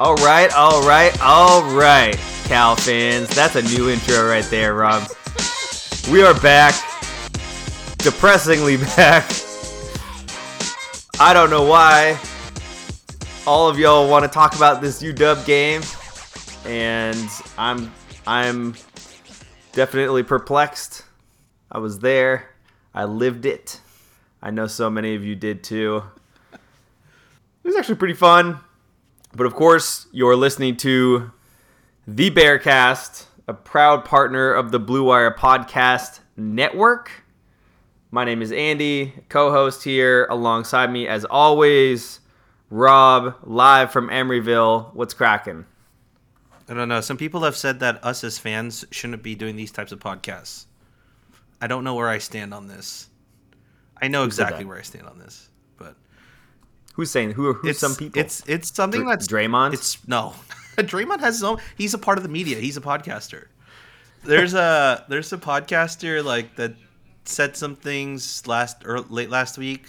All right, all right, all right, Cal fans. That's a new intro right there, Rob. We are back. Depressingly back. I don't know why. All of y'all want to talk about this UW game, and I'm I'm definitely perplexed. I was there. I lived it. I know so many of you did too. It was actually pretty fun. But of course, you're listening to the Bearcast, a proud partner of the Blue Wire Podcast Network. My name is Andy, co host here. Alongside me, as always, Rob, live from Emeryville. What's cracking? I don't know. Some people have said that us as fans shouldn't be doing these types of podcasts. I don't know where I stand on this. I know exactly where I stand on this, Who's saying who? Who's it's some people? It's it's something Dr- that's Draymond? It's no, Draymond has his own. He's a part of the media. He's a podcaster. There's a there's a podcaster like that said some things last or late last week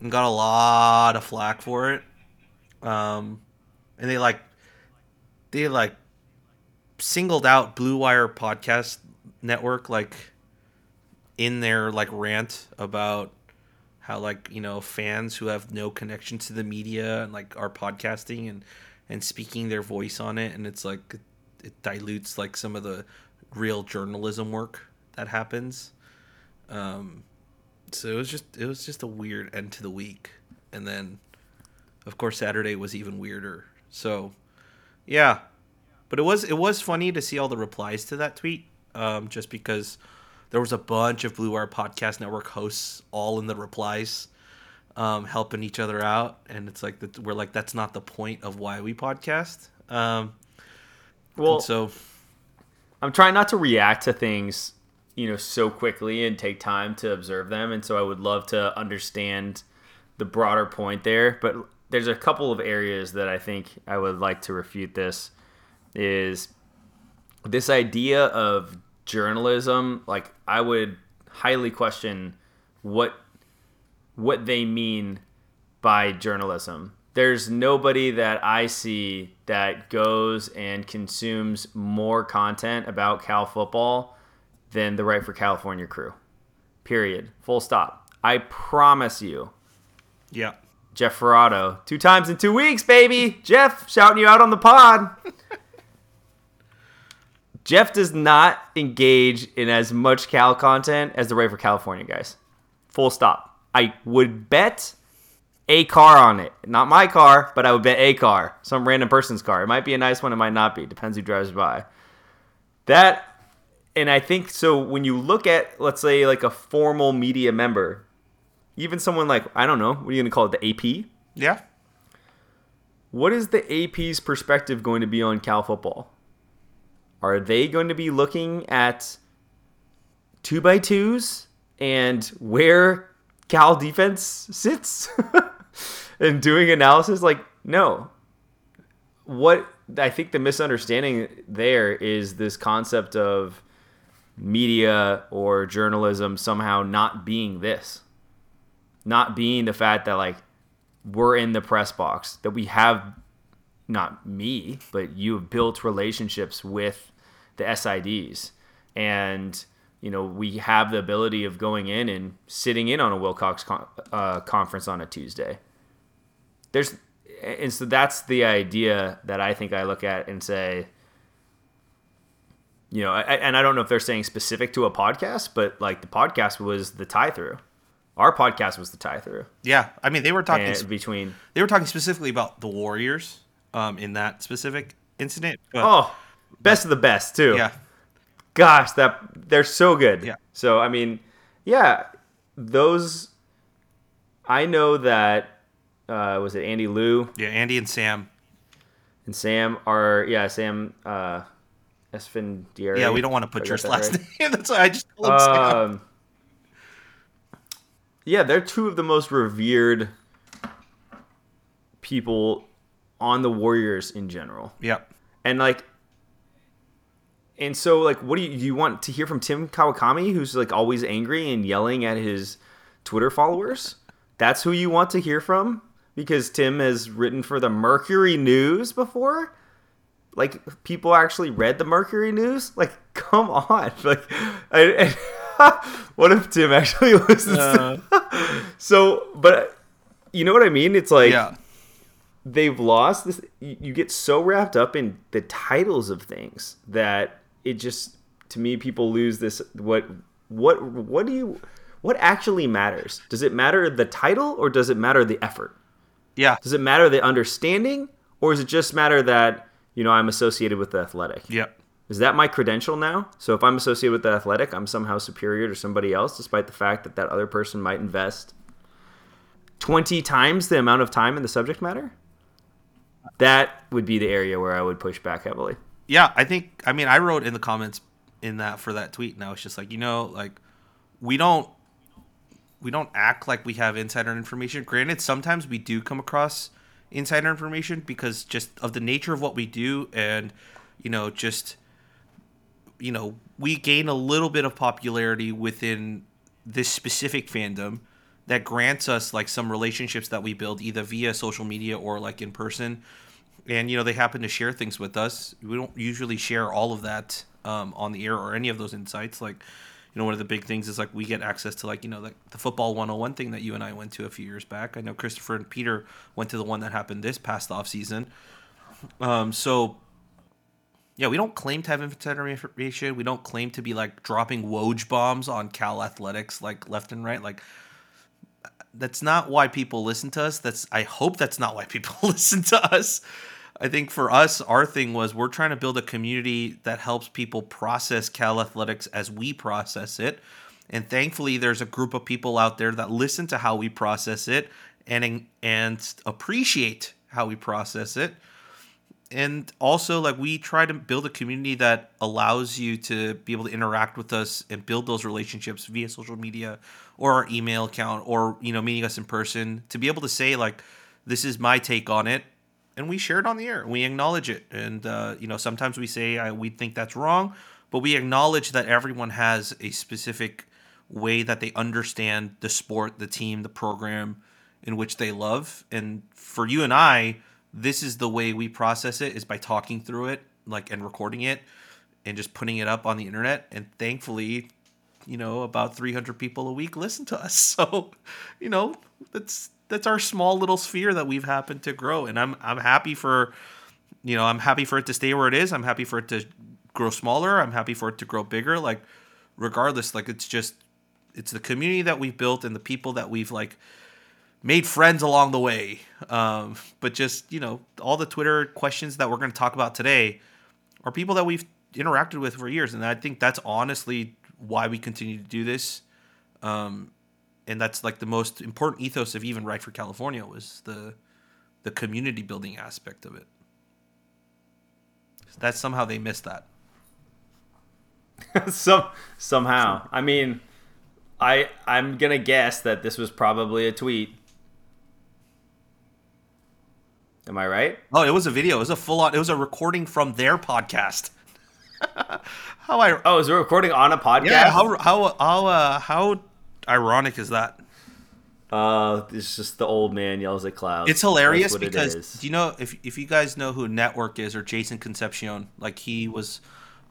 and got a lot of flack for it. Um, and they like they like singled out Blue Wire podcast network like in their like rant about how like you know fans who have no connection to the media and like are podcasting and and speaking their voice on it. And it's like it dilutes like some of the real journalism work that happens. Um so it was just it was just a weird end to the week. And then of course saturday was even weirder. So yeah. But it was it was funny to see all the replies to that tweet um just because there was a bunch of Blue Wire Podcast Network hosts all in the replies, um, helping each other out, and it's like that we're like that's not the point of why we podcast. Um, well, so I'm trying not to react to things, you know, so quickly and take time to observe them. And so I would love to understand the broader point there. But there's a couple of areas that I think I would like to refute this is this idea of journalism. Like I would highly question what what they mean by journalism. There's nobody that I see that goes and consumes more content about Cal football than the Write for California crew. Period. Full stop. I promise you. yeah, Jeff Faraudo, two times in two weeks, baby. Jeff, shouting you out on the pod. Jeff does not engage in as much Cal content as the Write for California guys. Full stop. I would bet a car on it. Not my car, but I would bet a car. Some random person's car. It might be a nice one, it might not be. Depends who drives by. That, and I think so when you look at, let's say, like a formal media member, even someone like, I don't know, what are you going to call it, the AP? yeah. What is the AP's perspective going to be on Cal football? Are they going to be looking at two by twos and where Cal defense sits and doing analysis? Like, no. What I think the misunderstanding there is this concept of media or journalism somehow not being this. not being the fact that like we're in the press box, that we have not me, but you have built relationships with the SIDs. And, you know, we have the ability of going in and sitting in on a Wilcox con- uh, conference on a Tuesday. There's, and so that's the idea that I think I look at and say, you know, I, and I don't know if they're saying specific to a podcast, but like the podcast was the tie through. Our podcast was the tie through. Yeah, I mean they were talking And between they were talking specifically about the Warriors um, in that specific incident. But, oh, best of the best too. yeah, gosh, that they're so good. Yeah. So I mean, yeah, those. I know that uh, was it Andy Liu? yeah. Andy and Sam. and Sam are yeah Sam uh, Esfandiari. Yeah, we don't want to put your last right? name. That's why I just call him Sam. Um, yeah, they're two of the most revered people on the Warriors in general. Yep. And like and so like what do you do you want to hear from Tim Kawakami who's like always angry and yelling at his Twitter followers? That's who you want to hear from because Tim has written for the Mercury News before? Like people actually read the Mercury News? Like come on. Like I, what if Tim actually listens Uh. to So, but you know what I mean? It's like Yeah. they've lost this you you get so wrapped up in the titles of things that it just to me people lose this what what what do you what actually matters? Does it matter the title or does it matter the effort? Yeah. does it matter the understanding or does it just matter that you know i'm associated with the athletic? Yep. is that my credential now? So if i'm associated with the athletic i'm somehow superior to somebody else despite the fact that that other person might invest 20 times the amount of time in the subject matter? That would be the area where i would push back heavily Yeah, I think I mean I wrote in the comments in that for that tweet and I was just like, you know, like we don't we don't act like we have insider information. Granted, sometimes we do come across insider information because just of the nature of what we do and you know, just you know, we gain a little bit of popularity within this specific fandom that grants us like some relationships that we build either via social media or like in person and you know they happen to share things with us. We don't usually share all of that um, on the air or any of those insights. Like you know one of the big things is like we get access to like you know like the football 101 thing that you and i went to a few years back. I know christopher and peter went to the one that happened this past off season um, so yeah we don't claim to have insider information. We don't claim to be like dropping woj bombs on cal athletics like left and right. Like that's not why people listen to us. That's I hope that's not why people listen to us. I think for us, our thing was we're trying to build a community that helps people process Cal Athletics as we process it. And thankfully, there's a group of people out there that listen to how we process it and and appreciate how we process it. And also, like we try to build a community that allows you to be able to interact with us and build those relationships via social media or our email account or you know meeting us in person to be able to say like this is my take on it and we share it on the air. We acknowledge it. And uh, you know sometimes we say I, we think that's wrong but we acknowledge that everyone has a specific way that they understand the sport the team the program in which they love. And for you and i this is the way we process it is by talking through it like and recording it and just putting it up on the internet. And thankfully you know about 300 people a week listen to us. So you know that's that's our small little sphere that we've happened to grow. And i'm i'm happy for you know i'm happy for it to stay where it is. I'm happy for it to grow smaller. I'm happy for it to grow bigger. Like regardless like it's just it's the community that we've built and the people that we've like made friends along the way. Um, but just you know all the twitter questions that we're going to talk about today are people that we've interacted with for years. And i think that's honestly why we continue to do this. Um, and that's like the most important ethos of even write for california was the the community building aspect of it that somehow they missed that Some somehow. I mean, I I'm gonna guess that this was probably a tweet. Am I right? oh it was a video it was a full-on it was a recording from their podcast how i Oh, is it recording on a podcast? yeah how how how uh, how ironic is that Uh, it's just the old man yells at clouds. It's hilarious what it because do you know if if you guys know who netw3rk is or Jason Concepcion, like he was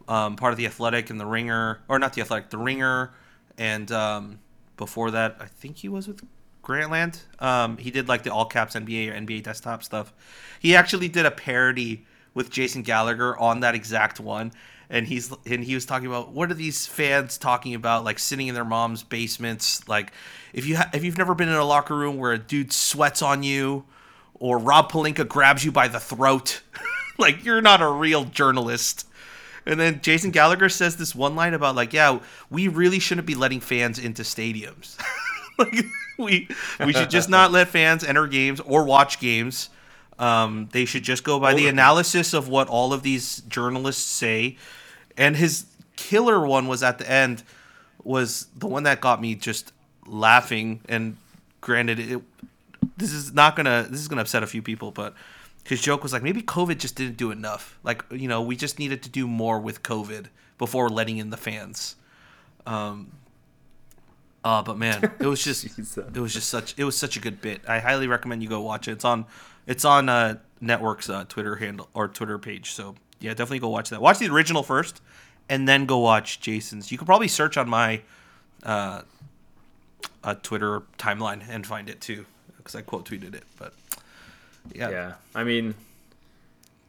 um, part of the Athletic and the Ringer, or not the Athletic, the Ringer, and um, before that, I think he was with Grantland. Um, he did like the all caps NBA or NBA desktop stuff. He actually did a parody with Jason Gallagher on that exact one. And he's and he was talking about what are these fans talking about like sitting in their mom's basements like if you ha- if you've never been in a locker room where a dude sweats on you or Rob Pelinka grabs you by the throat like you're not a real journalist and then Jason Gallagher says this one line about like, yeah, we really shouldn't be letting fans into stadiums. like we we should just not let fans enter games or watch games. Um, they should just go by the analysis of what all of these journalists say. And his killer one was at the end was the one that got me just laughing. And granted, it, this is not gonna this is gonna upset a few people, but his joke was like maybe COVID just didn't do enough. Like you know, we just needed to do more with COVID before letting in the fans. Um. Uh, but man, it was just it was just such it was such a good bit. I highly recommend you go watch it. It's on it's on uh, netw3rk's uh, Twitter handle or Twitter page. So yeah, definitely go watch that. Watch the original first, and then go watch Jason's. You could probably search on my uh, uh, Twitter timeline and find it too, because I quote tweeted it. But yeah, Yeah, I mean,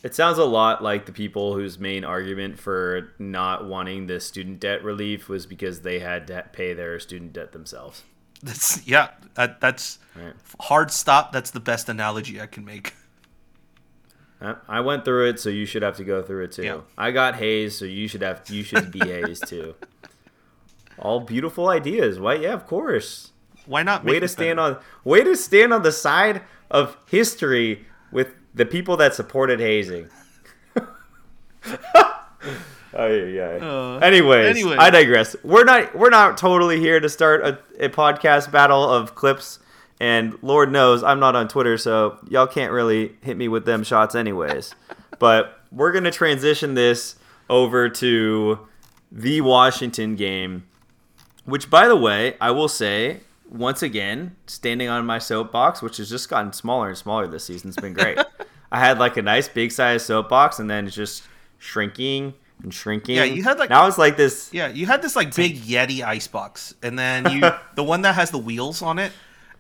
it sounds a lot like the people whose main argument for not wanting the student debt relief was because they had to pay their student debt themselves. that's yeah, that, that's Right. hard stop. That's the best analogy I can make. I went through it, so you should have to go through it too. Yeah. I got hazed, so you should have you should be hazed too. All beautiful ideas. Why? Yeah, of course. Why not? Way to stand better? on way to stand on the side of history with the people that supported hazing. Oh yeah, yeah. Uh, anyways, anyways. I digress. We're not we're not totally here to start a, a podcast battle of clips, and Lord knows I'm not on Twitter, so y'all can't really hit me with them shots, anyways. but we're gonna transition this over to the Washington game, which, by the way, I will say once again, standing on my soapbox, which has just gotten smaller and smaller this season, it's been great. I had like a nice big size soapbox, and then it's just shrinking and shrinking. Yeah, you had, like- now it's like this. Yeah, you had this like big Yeti ice box, and then you the one that has the wheels on it,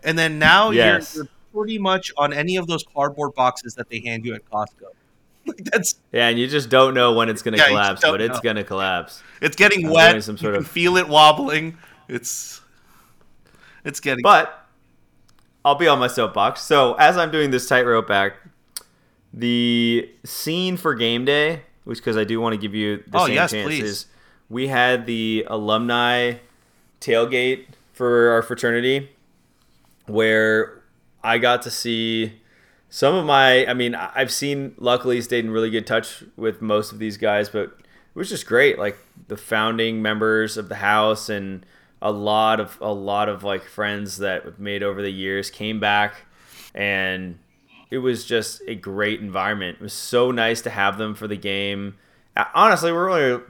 and then now Yes. you're, you're pretty much on any of those cardboard boxes that they hand you at Costco. Like that's Yeah, and you just don't know when it's gonna Yeah, collapse, but it's gonna collapse. it's getting I'm wet. some sort you can of- feel it wobbling. It's it's getting. But I'll be on my soapbox. So as I'm doing this tightrope act, the scene for game day, which because I do want to give you the Oh, same yes, chances. please. We had the alumni tailgate for our fraternity, where I got to see some of my. I mean, I've seen. Luckily, stayed in really good touch with most of these guys, but it was just great. Like the founding members of the house and a lot of a lot of like friends that we've made over the years came back, and it was just a great environment. It was so nice to have them for the game. Honestly, we're really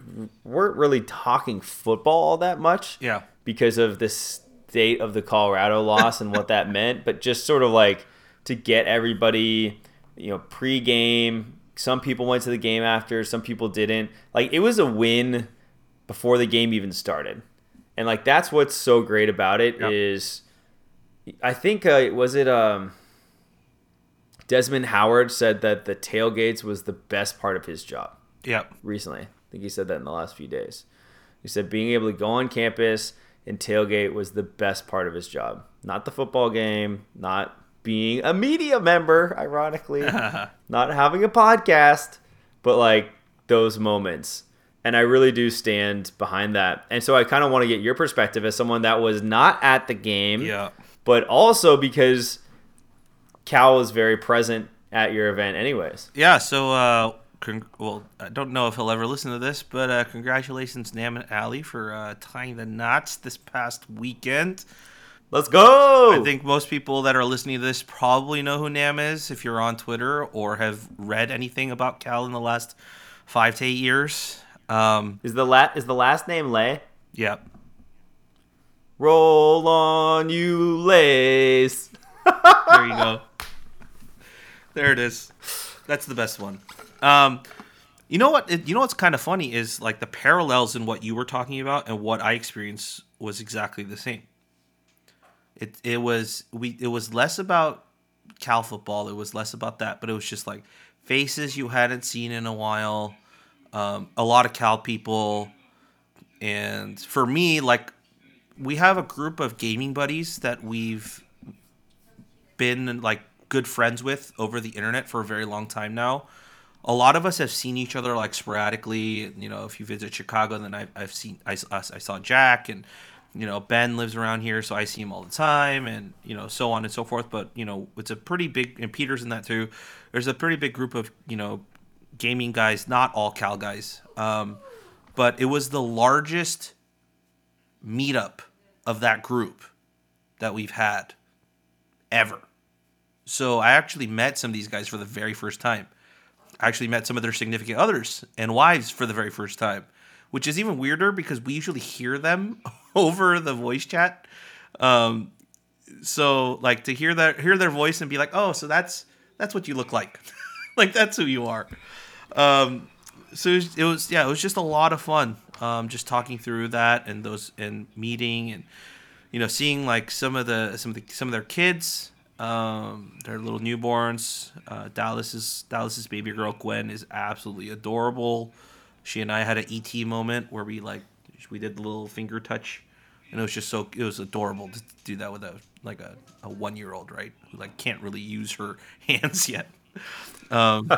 weren't really talking football all that much yeah, because of the state of the Colorado loss and what that meant, but just sort of like to get everybody, you know, pre-game. Some people went to the game after, some people didn't. Like it was a win before the game even started, and like that's what's so great about it is, Yep. I think uh, was it um. Desmond Howard said that the tailgates was the best part of his job yeah, recently. I think he said that in the last few days. He said being able to go on campus and tailgate was the best part of his job. Not the football game, not being a media member, ironically, not having a podcast, but like those moments. And I really do stand behind that. And so I kind of want to get your perspective as someone that was not at the game, yeah. but also because Cal was very present at your event, anyways. Yeah, so uh con- well, I don't know if he'll ever listen to this, but uh congratulations Nam and Ali for uh tying the knots this past weekend. Let's go! I think most people that are listening to this probably know who Nam is if you're on Twitter or have read anything about Cal in the last 5 to 8 years. Um is the la- is the last name Lay? Yep. Roll on, you lace. there you go. There it is. That's the best one. Um, you know what? You know what's kind of funny is like the parallels in what you were talking about and what I experienced was exactly the same. It it was we it was less about Cal football. It was less about that, but it was just like faces you hadn't seen in a while. Um, a lot of Cal people, and for me, like we have a group of gaming buddies that we've been like good friends with over the internet for a very long time now. A lot of us have seen each other like sporadically. You know, if you visit Chicago, then I've, I've seen I, I saw Jack and you know Ben lives around here, so I see him all the time, and you know so on and so forth. But you know it's a pretty big and Peter's in that too. There's a pretty big group of you know gaming guys, not all Cal guys, um, but it was the largest meetup of that group that we've had ever. So I actually met some of these guys for the very first time. Actually met some of their significant others and wives for the very first time, which is even weirder because we usually hear them over the voice chat. Um, so like to hear that hear their voice and be like, "Oh, so that's that's what you look like." like that's who you are. Um, so it was, it was, yeah, it was just a lot of fun. Um, just talking through that and those and meeting and you know seeing like some of the some of the some of their kids um, their little newborns. Uh, Dallas's Dallas's baby girl Gwen is absolutely adorable. She and I had an ET moment where we like we did the little finger touch, and it was just so it was adorable to do that with a like a, a one year old right who like can't really use her hands yet. Um,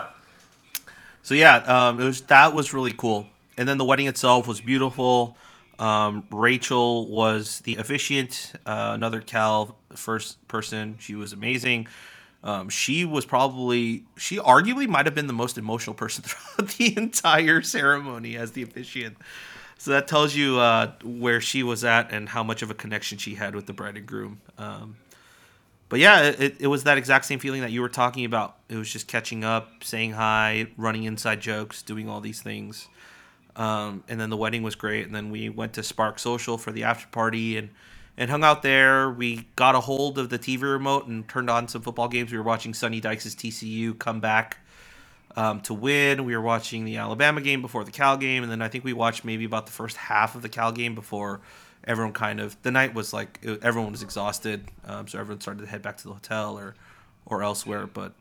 so yeah, um, it was that was really cool, and then the wedding itself was beautiful. Um, Rachel was the officiant, uh, another Cal first person. She was amazing. Um, she was probably, she arguably might have been the most emotional person throughout the entire ceremony as the officiant. So that tells you uh, where she was at and how much of a connection she had with the bride and groom. Um, but yeah, it, it was that exact same feeling that you were talking about. It was just catching up, saying hi, running inside jokes, doing all these things. Um, and then the wedding was great. And then we went to Spark Social for the after party and, and hung out there. We got a hold of the TV remote and turned on some football games. We were watching Sonny Dykes' TCU come back um, to win. We were watching the Alabama game before the Cal game. And then I think we watched maybe about the first half of the Cal game before everyone kind of, the night was like, it, everyone was exhausted. Um, so everyone started to head back to the hotel or, or elsewhere. But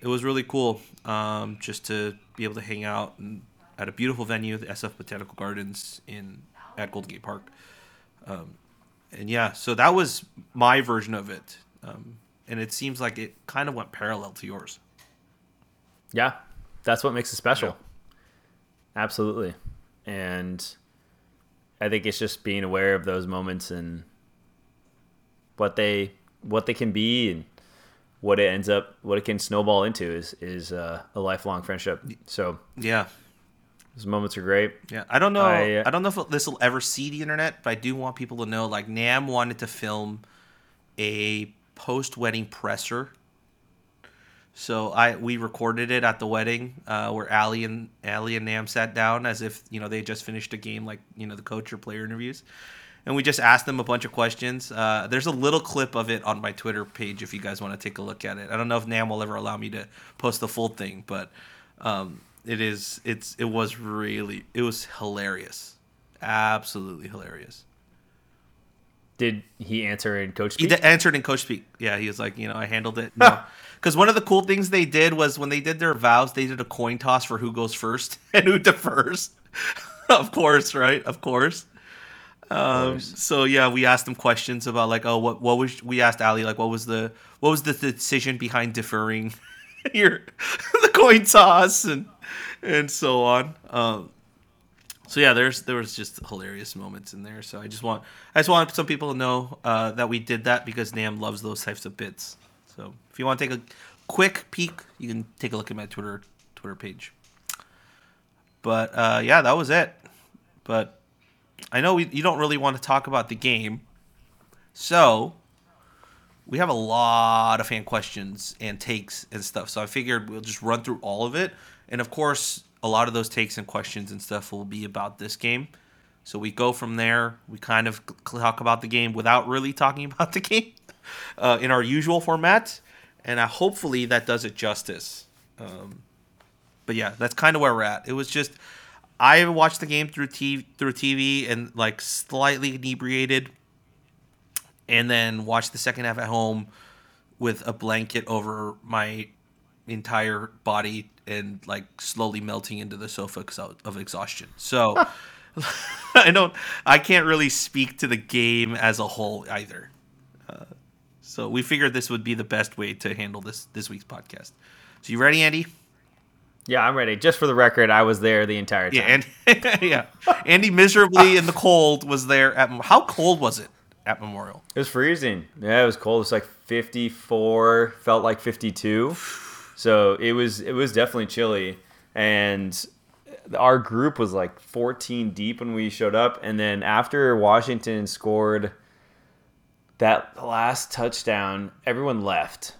it was really cool um, just to be able to hang out and at a beautiful venue, the SF Botanical Gardens in at Golden Gate Park. Um, and yeah, so that was my version of it, um, and it seems like it kind of went parallel to yours. Yeah, that's what makes it special. Yeah. Absolutely, and I think it's just being aware of those moments and what they what they can be and what it ends up what it can snowball into is is uh, a lifelong friendship. So yeah, those moments are great. Yeah, I don't know. I, uh, I don't know if this will ever see the internet, but I do want people to know. Like Nam wanted to film a post-wedding presser, so I we recorded it at the wedding uh, where Ali and Ali and Nam sat down as if you know they just finished a game, like you know the coach or player interviews, and we just asked them a bunch of questions. Uh, there's a little clip of it on my Twitter page if you guys want to take a look at it. I don't know if Nam will ever allow me to post the full thing, but. Um, it is. It's. It was really. It was hilarious. Absolutely hilarious. Did he answer in coach speak? He answered in coach speak. Yeah, he was like, you know, I handled it. No, because one of the cool things they did was when they did their vows, they did a coin toss for who goes first and who defers. of course, right? Of course. Um, so yeah, we asked them questions about like, oh, what what was we asked Ali like, what was the what was the decision behind deferring your the coin toss and and so on. Um, so yeah, there's there was just hilarious moments in there. So I just want I just want some people to know uh, that we did that because Nam loves those types of bits. So if you want to take a quick peek, you can take a look at my Twitter Twitter page. But uh, yeah, that was it. But I know we, you don't really want to talk about the game, so we have a lot of fan questions and takes and stuff. So I figured we'll just run through all of it and of course, a lot of those takes and questions and stuff will be about this game. So we go from there. We kind of talk about the game without really talking about the game uh, in our usual format, and uh, hopefully that does it justice. Um, but yeah, that's kind of where we're at. It was just I watched the game through TV through TV and like slightly inebriated, and then watched the second half at home with a blanket over my entire body and like slowly melting into the sofa because of exhaustion. So I don't, I can't really speak to the game as a whole either. Uh, so we figured this would be the best way to handle this this week's podcast. So you ready, Andy? Yeah, I'm ready. Just for the record, I was there the entire time. Yeah, and yeah, Andy miserably in the cold was there at. How cold was it at Memorial? It was freezing. Yeah, it was cold. It was like 54. Felt like 52. So it was it was definitely chilly, and our group was like 14 deep when we showed up, and then after Washington scored that last touchdown, everyone left.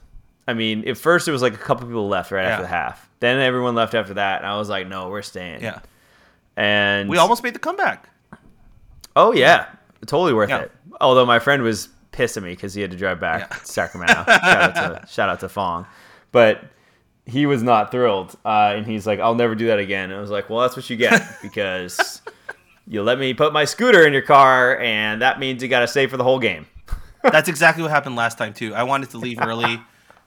I mean, at first it was like a couple people left right yeah. after the half. Then everyone left after that, and I was like, "No, we're staying." Yeah. And we almost made the comeback. Oh yeah, totally worth yeah. it. Although my friend was pissed at me because he had to drive back yeah. to Sacramento. shout out to shout out to Fong, but he was not thrilled, uh, and he's like, "I'll never do that again." And I was like, "Well, that's what you get because you let me put my scooter in your car, and that means you got to stay for the whole game." that's exactly what happened last time too. I wanted to leave early.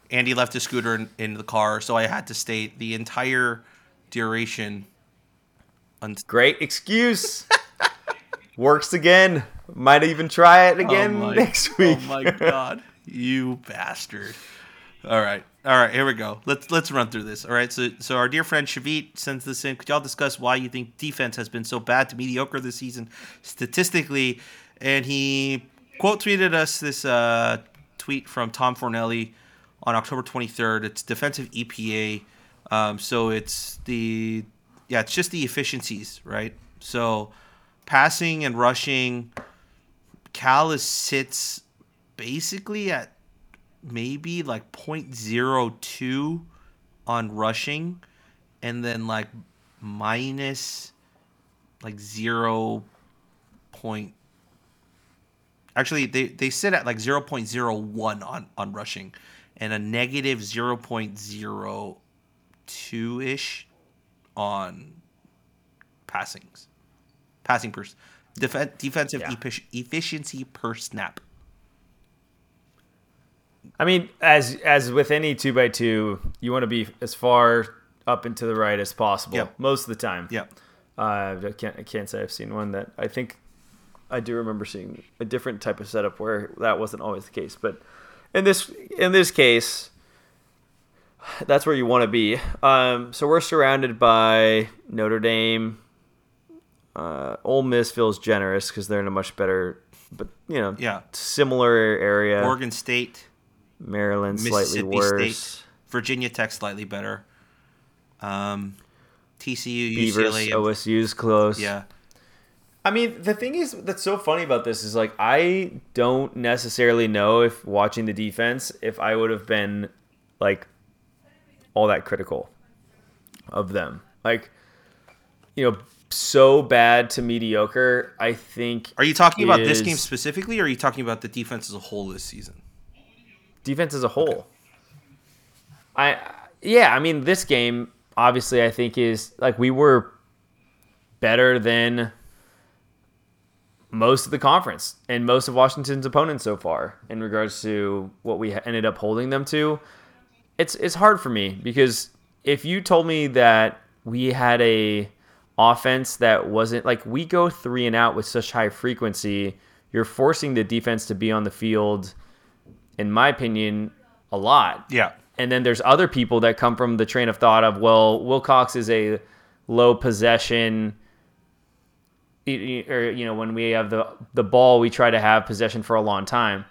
Andy left his scooter in, in the car, so I had to stay the entire duration. Great excuse. Works again. Might even try it again oh my, next week. Oh my god, you bastard! All right, all right, here we go. Let's let's run through this. All right, so so our dear friend Shavit sends this in. Could y'all discuss why you think defense has been so bad to mediocre this season statistically? And he quote tweeted us this uh, tweet from Tom Fornelli on October 23rd. It's defensive EPA. Um, so it's the yeah, it's just the efficiencies, right? So passing and rushing, Cal is sits basically at maybe like 0.02 on rushing and then like minus like 0 point actually they, they sit at like 0.01 on on rushing and a negative 0.02 ish on passings passing per def- defensive yeah. efficiency per snap I mean, as as with any two by two, you want to be as far up and to the right as possible yep. most of the time. Yeah. Uh, I can't I can't say I've seen one that I think I do remember seeing a different type of setup where that wasn't always the case. But in this in this case, that's where you want to be. Um, so we're surrounded by Notre Dame. Uh, Ole Miss feels generous because they're in a much better, but you know, yeah, similar area. Oregon State. Maryland slightly worse. State, Virginia Tech slightly better. Um, TCU, Beavers, UCLA, OSU's close. Yeah. I mean, the thing is that's so funny about this is like I don't necessarily know if watching the defense if I would have been like all that critical of them. Like, you know, so bad to mediocre. I think. Are you talking about this game specifically, or are you talking about the defense as a whole this season? defense as a whole. Okay. I yeah, I mean this game obviously I think is like we were better than most of the conference and most of Washington's opponents so far in regards to what we ended up holding them to. It's it's hard for me because if you told me that we had a offense that wasn't like we go three and out with such high frequency, you're forcing the defense to be on the field in my opinion, a lot. Yeah. And then there's other people that come from the train of thought of, well, Wilcox is a low possession or you know when we have the the ball we try to have possession for a long time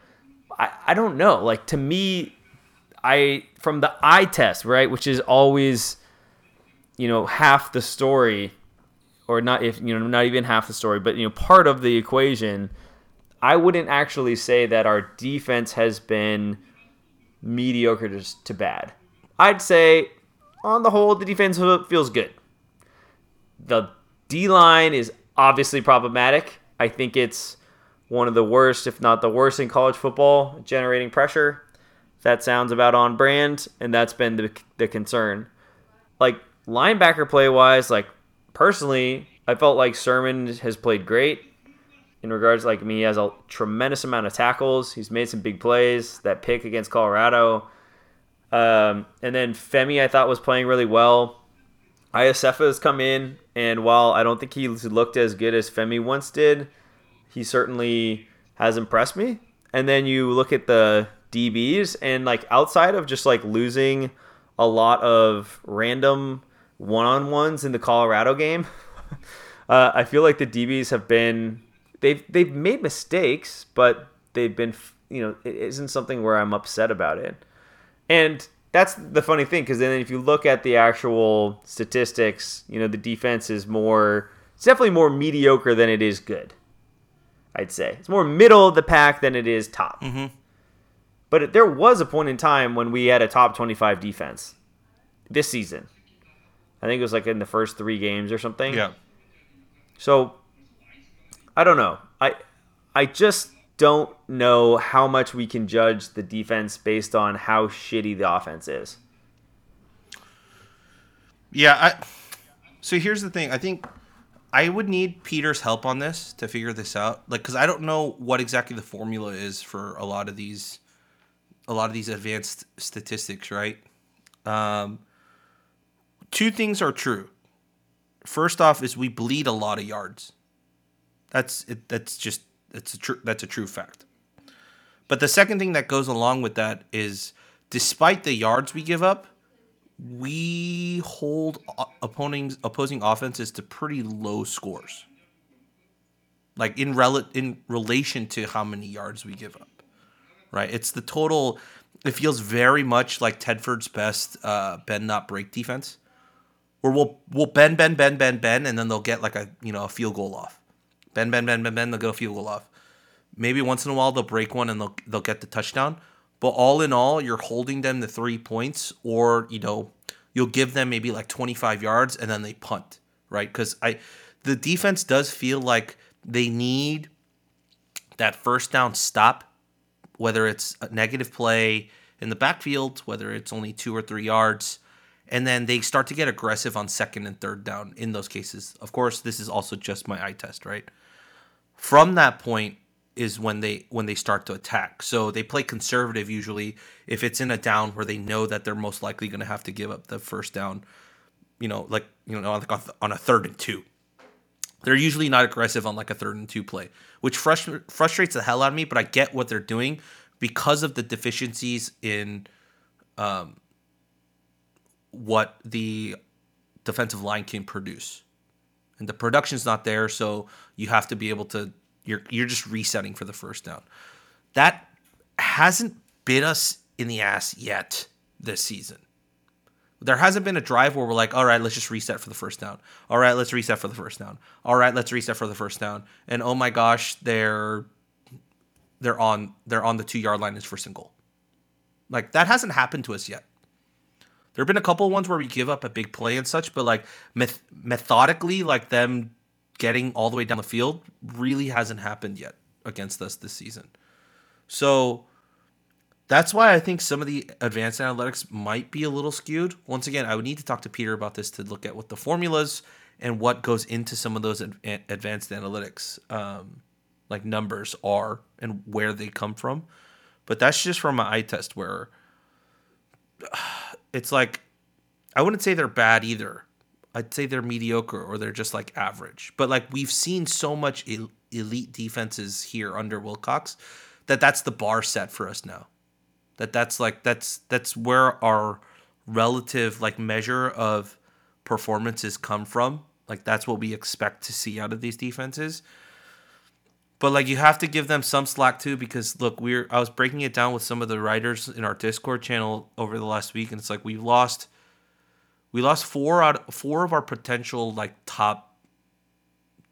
i i don't know like to me i from the eye test right which is always you know half the story or not if you know not even half the story but you know part of the equation I wouldn't actually say that our defense has been mediocre to, to bad. I'd say, on the whole, the defense feels good. The D line is obviously problematic. I think it's one of the worst, if not the worst, in college football, generating pressure. That sounds about on brand, and that's been the, the concern. Like linebacker play wise, like personally, I felt like Sirmon has played great in regards like I mean, he has a tremendous amount of tackles. He's made some big plays. That pick against Colorado, um, and then Femi I thought was playing really well. Iosefa has come in, and while I don't think he looked as good as Femi once did, he certainly has impressed me. And then you look at the DBs, and like outside of just like losing a lot of random one-on-ones in the Colorado game, uh, I feel like the DBs have been they've they've made mistakes, but they've been you know it isn't something where I'm upset about it. And that's the funny thing because then if you look at the actual statistics, you know the defense is more it's definitely more mediocre than it is good. I'd say it's more middle of the pack than it is top. Mm-hmm. But there was a point in time when we had a top 25 defense this season. I think it was like in the first three games or something. Yeah. So I don't know. I I just don't know how much we can judge the defense based on how shitty the offense is. Yeah, I So here's the thing. I think I would need Peter's help on this to figure this out. Like cuz I don't know what exactly the formula is for a lot of these a lot of these advanced statistics, right? Um two things are true. First off is we bleed a lot of yards. That's it, that's just that's a true that's a true fact. But the second thing that goes along with that is despite the yards we give up, we hold opposing opposing offenses to pretty low scores. Like in rel- in relation to how many yards we give up. Right? It's the total it feels very much like Tedford's best uh, bend not break defense. Where we'll we'll bend, bend, bend, bend, bend, and then they'll get like a you know a field goal off. Bend, bend, bend, bend, bend, they'll go field goal off. Maybe once in a while they'll break one and they'll they'll get the touchdown. But all in all, you're holding them to three points, or you know, you'll give them maybe like 25 yards and then they punt, right? Because I, the defense does feel like they need that first down stop, whether it's a negative play in the backfield, whether it's only two or three yards, and then they start to get aggressive on second and third down in those cases. Of course, this is also just my eye test, right? From that point, is when they when they start to attack. So they play conservative usually if it's in a down where they know that they're most likely going to have to give up the first down. You know, like you know, like on a third and two. They're usually not aggressive on like a third and two play, which frust- frustrates the hell out of me. But I get what they're doing because of the deficiencies in um, what the defensive line can produce, and the production's not there. So you have to be able to you're you're just resetting for the first down. That hasn't bit us in the ass yet this season. There hasn't been a drive where we're like, all right, let's just reset for the first down. All right, let's reset for the first down. All right, let's reset for the first down. And oh my gosh, they're they're on they're on the two yard line is for single. Like that hasn't happened to us yet. There have been a couple ones where we give up a big play and such, but like meth- methodically, like them getting all the way down the field really hasn't happened yet against us this season. So that's why I think some of the advanced analytics might be a little skewed. Once again, I would need to talk to Peter about this to look at what the formulas and what goes into some of those advanced analytics, um, like numbers are and where they come from. But that's just from my eye test where it's like I wouldn't say they're bad either. I'd say they're mediocre or they're just like average. But like we've seen so much el- elite defenses here under Wilcox that that's the bar set for us now. That that's like that's that's where our relative like measure of performances come from. Like that's what we expect to see out of these defenses. But like you have to give them some slack too because look, we're I was breaking it down with some of the writers in our Discord channel over the last week and it's like we've lost we lost four out four of our potential like top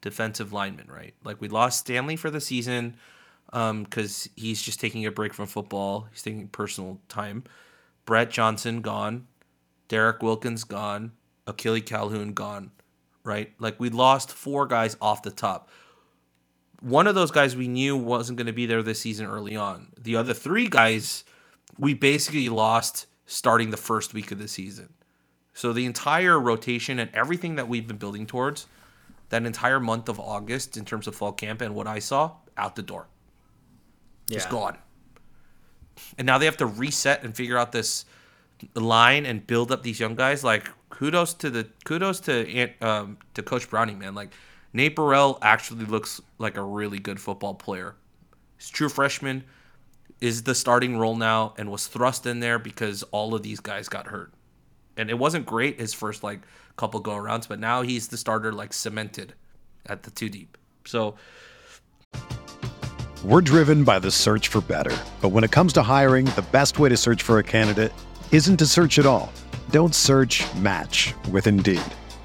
defensive linemen, right? Like we lost Stanley for the season because um, he's just taking a break from football. He's taking personal time. Brett Johnson gone, Derek Wilkins gone, Achille Calhoun gone. right? Like we lost four guys off the top. One of those guys we knew wasn't going to be there this season early on. The other three guys we basically lost starting the first week of the season. So the entire rotation and everything that we've been building towards that entire month of August in terms of fall camp and what I saw out the door. Just Yeah. gone. And now they have to reset and figure out this line and build up these young guys. Like kudos to the kudos to Ant- um, to Coach Browning, man. Like Nate Burrell actually looks like a really good football player. He's true freshman, is the starting role now, and was thrust in there because all of these guys got hurt. And it wasn't great his first like couple go arounds, but now he's the starter like cemented at the two deep. So We're driven by the search for better. But when it comes to hiring, the best way to search for a candidate isn't to search at all. Don't search match with Indeed.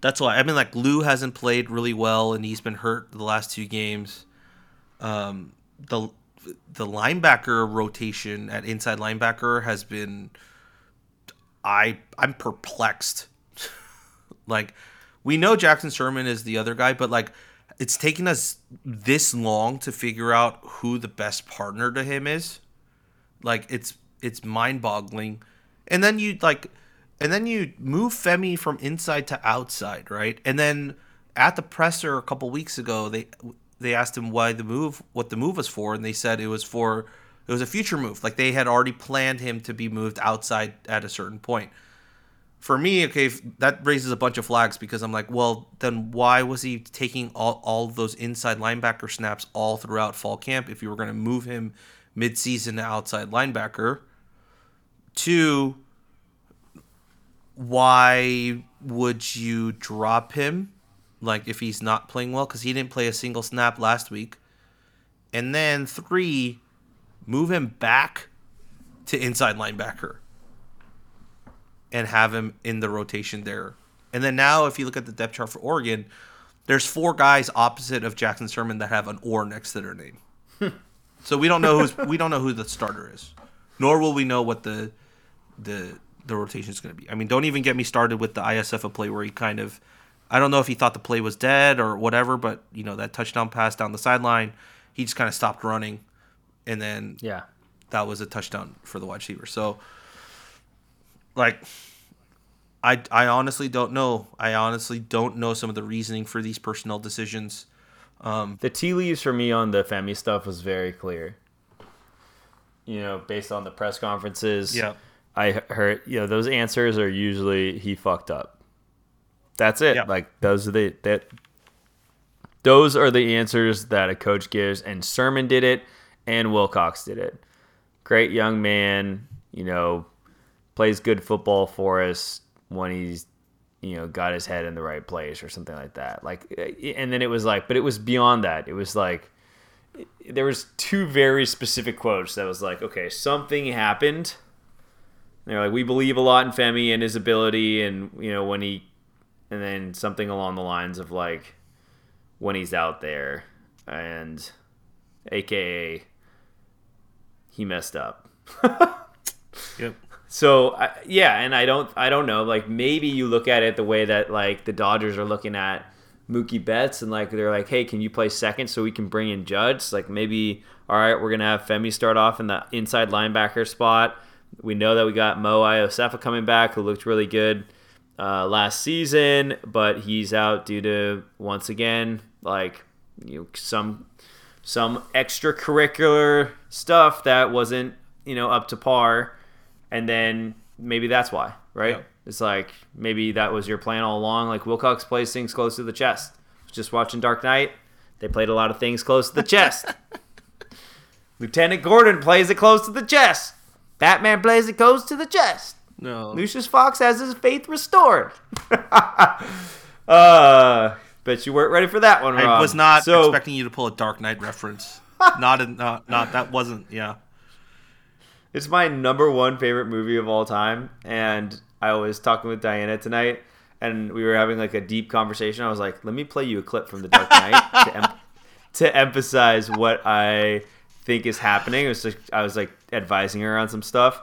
That's why I mean, like Lou hasn't played really well, and he's been hurt the last two games. Um, the the linebacker rotation at inside linebacker has been, I I'm perplexed. like, we know Jackson Sirmon is the other guy, but like, it's taken us this long to figure out who the best partner to him is. Like, it's it's mind boggling, and then you like and then you move Femi from inside to outside, right? And then at the presser a couple weeks ago, they they asked him why the move, what the move was for, and they said it was for it was a future move. Like they had already planned him to be moved outside at a certain point. For me, okay, that raises a bunch of flags because I'm like, well, then why was he taking all, all those inside linebacker snaps all throughout fall camp if you were going to move him mid-season to outside linebacker? Two, why would you drop him? Like if he's not playing well? Because he didn't play a single snap last week. And then three move him back to inside linebacker and have him in the rotation there. And then now if you look at the depth chart for oregon there's four guys opposite of jackson Sirmon that have an or next to their name. Hmm. So we don't know who's we don't know who the starter is nor will we know what the the the rotation is going to be. I mean, don't even get me started with the ISF play where he kind of, I don't know if he thought the play was dead or whatever, but you know that touchdown pass down the sideline, he just kind of stopped running, and then Yeah. that was a touchdown for the wide receiver. So, like, I I honestly don't know. I honestly don't know some of the reasoning for these personnel decisions. Um, The tea leaves for me on the Femi stuff was very clear. You know, based on the press conferences. Yeah. I heard, you know, those answers are usually he fucked up. That's it. Yeah. Like those are the that those are the answers that a coach gives and Sirmon did it and Wilcox did it. Great young man, you know, plays good football for us when he's you know got his head in the right place or something like that. Like eh, eh, and then it was like but it was beyond that. It was like eh, there was two very specific quotes that was like, okay, something happened. They're like, we believe a lot in Femi and his ability, and you know when he, and then something along the lines of like, when he's out there, and, AKA, he messed up. Yep. So I, yeah, and I don't I don't know. Like maybe you look at it the way that like the Dodgers are looking at Mookie Betts and like they're like, hey, can you play second so we can bring in Judge? Like maybe all right, we're gonna have Femi start off in the inside linebacker spot. We know that we got Mo Iosefa coming back, who looked really good. uh, last season, but he's out due to once again like you know some some extracurricular stuff that wasn't you know up to par, and then maybe that's why, right? Yeah. It's like maybe that was your plan all along. Like Wilcox plays things close to the chest. Just watching Dark Knight, they played a lot of things close to the chest. Lieutenant Gordon plays it close to the chest. Batman plays it close to the chest. No. Lucius Fox has his faith restored. uh, bet you weren't ready for that one, Rob. I was not So, expecting you to pull a Dark Knight reference. not, in, not, not that wasn't. Yeah. It's my number one favorite movie of all time, and I was talking with Diana tonight, and we were having like a deep conversation. I was like, "Let me play you a clip from The Dark Knight to, em- to emphasize what I think is happening." It was just, I was like advising her on some stuff,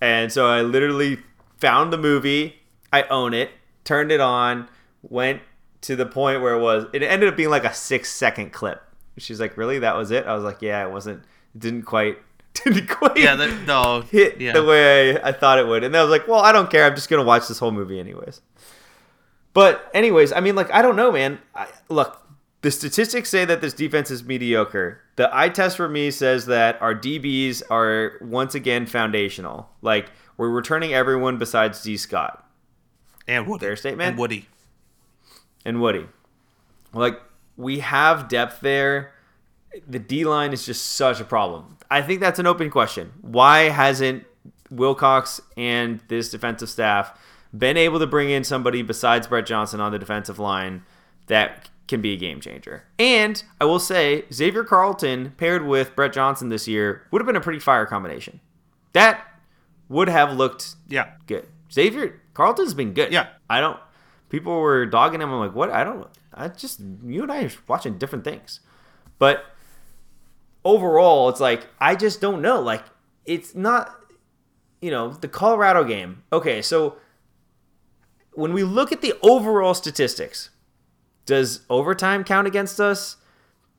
and so I literally found the movie. I own it, turned it on, went to the point where it was. It ended up being like a six second clip. She's like, "Really? That was it?" I was like, "Yeah, it wasn't. It didn't quite." Didn't quite Yeah. That, no. hit yeah. the way I thought it would. And I was like, well, I don't care. I'm just going to watch this whole movie anyways. But, anyways, I mean, like, I don't know, man. I, look, the statistics say that this defense is mediocre. The eye test for me says that our DBs are once again foundational. Like, we're returning everyone besides D. Scott and Woody. Fair statement? And Woody. and Woody. Like, we have depth there. The D line is just such a problem. I think that's an open question. Why hasn't Wilcox and this defensive staff been able to bring in somebody besides Brett Johnson on the defensive line that can be a game changer? And I will say, Xavier Carlton paired with Brett Johnson this year would have been a pretty fire combination. That would have looked Yeah. good. Xavier Carlton's been good. Yeah. I don't. People were dogging him. I'm like, what? I don't. I just you and I are watching different things, but overall, it's like I just don't know. Like it's not. You know the Colorado game. Okay, so when we look at the overall statistics, does overtime count against us?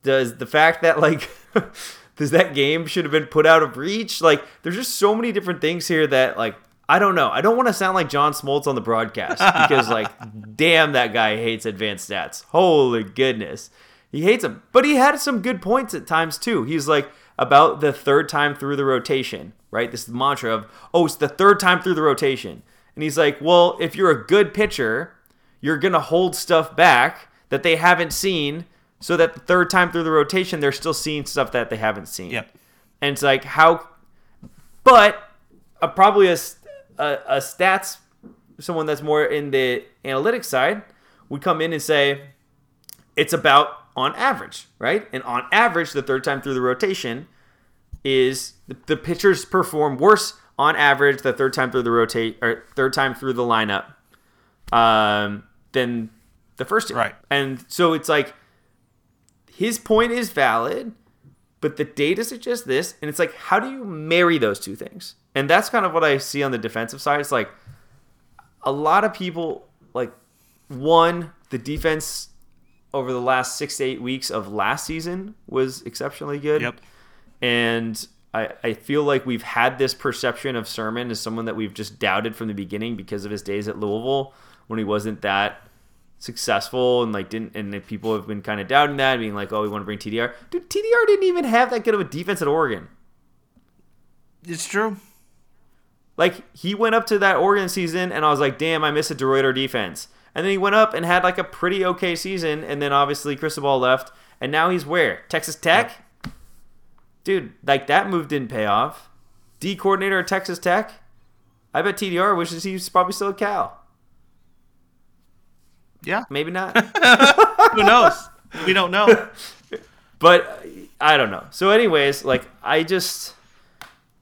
Does the fact that like does that game should have been put out of reach? Like there's just so many different things here that like I don't know. I don't want to sound like John Smoltz on the broadcast because like damn that guy hates advanced stats. Holy goodness. He hates them. But he had some good points at times too. He's like about the third time through the rotation, right? This is the mantra of, "Oh, it's the third time through the rotation." And he's like, "Well, if you're a good pitcher, you're going to hold stuff back that they haven't seen so that the third time through the rotation they're still seeing stuff that they haven't seen." Yep. And it's like how but probably a stats someone that's more in the analytics side would come in and say it's about on average, right? And on average, the third time through the rotation is the, the pitchers perform worse on average the third time through the rotate or third time through the lineup um, than the first two. Right. And so it's like his point is valid, but the data suggests this, and it's like, how do you marry those two things? And that's kind of what I see on the defensive side. It's like a lot of people like one, the defense over the last six to eight weeks of last season was exceptionally good. Yep. And I, I feel like we've had this perception of Sirmon as someone that we've just doubted from the beginning because of his days at Louisville when he wasn't that successful and like didn't and people have been kind of doubting that being like oh we want to bring TDR dude TDR didn't even have that good of a defense at Oregon. It's true. like he went up to that Oregon season and I was like damn I miss a DeRuyter defense. And then he went up and had like a pretty okay season and then obviously Cristobal left and now he's where? Texas Tech? Dude like that move didn't pay off. D coordinator at Texas Tech? I bet TDR wishes he's probably still at Cal Yeah. maybe not Who knows? we don't know. but I don't know. So, anyways, like I just,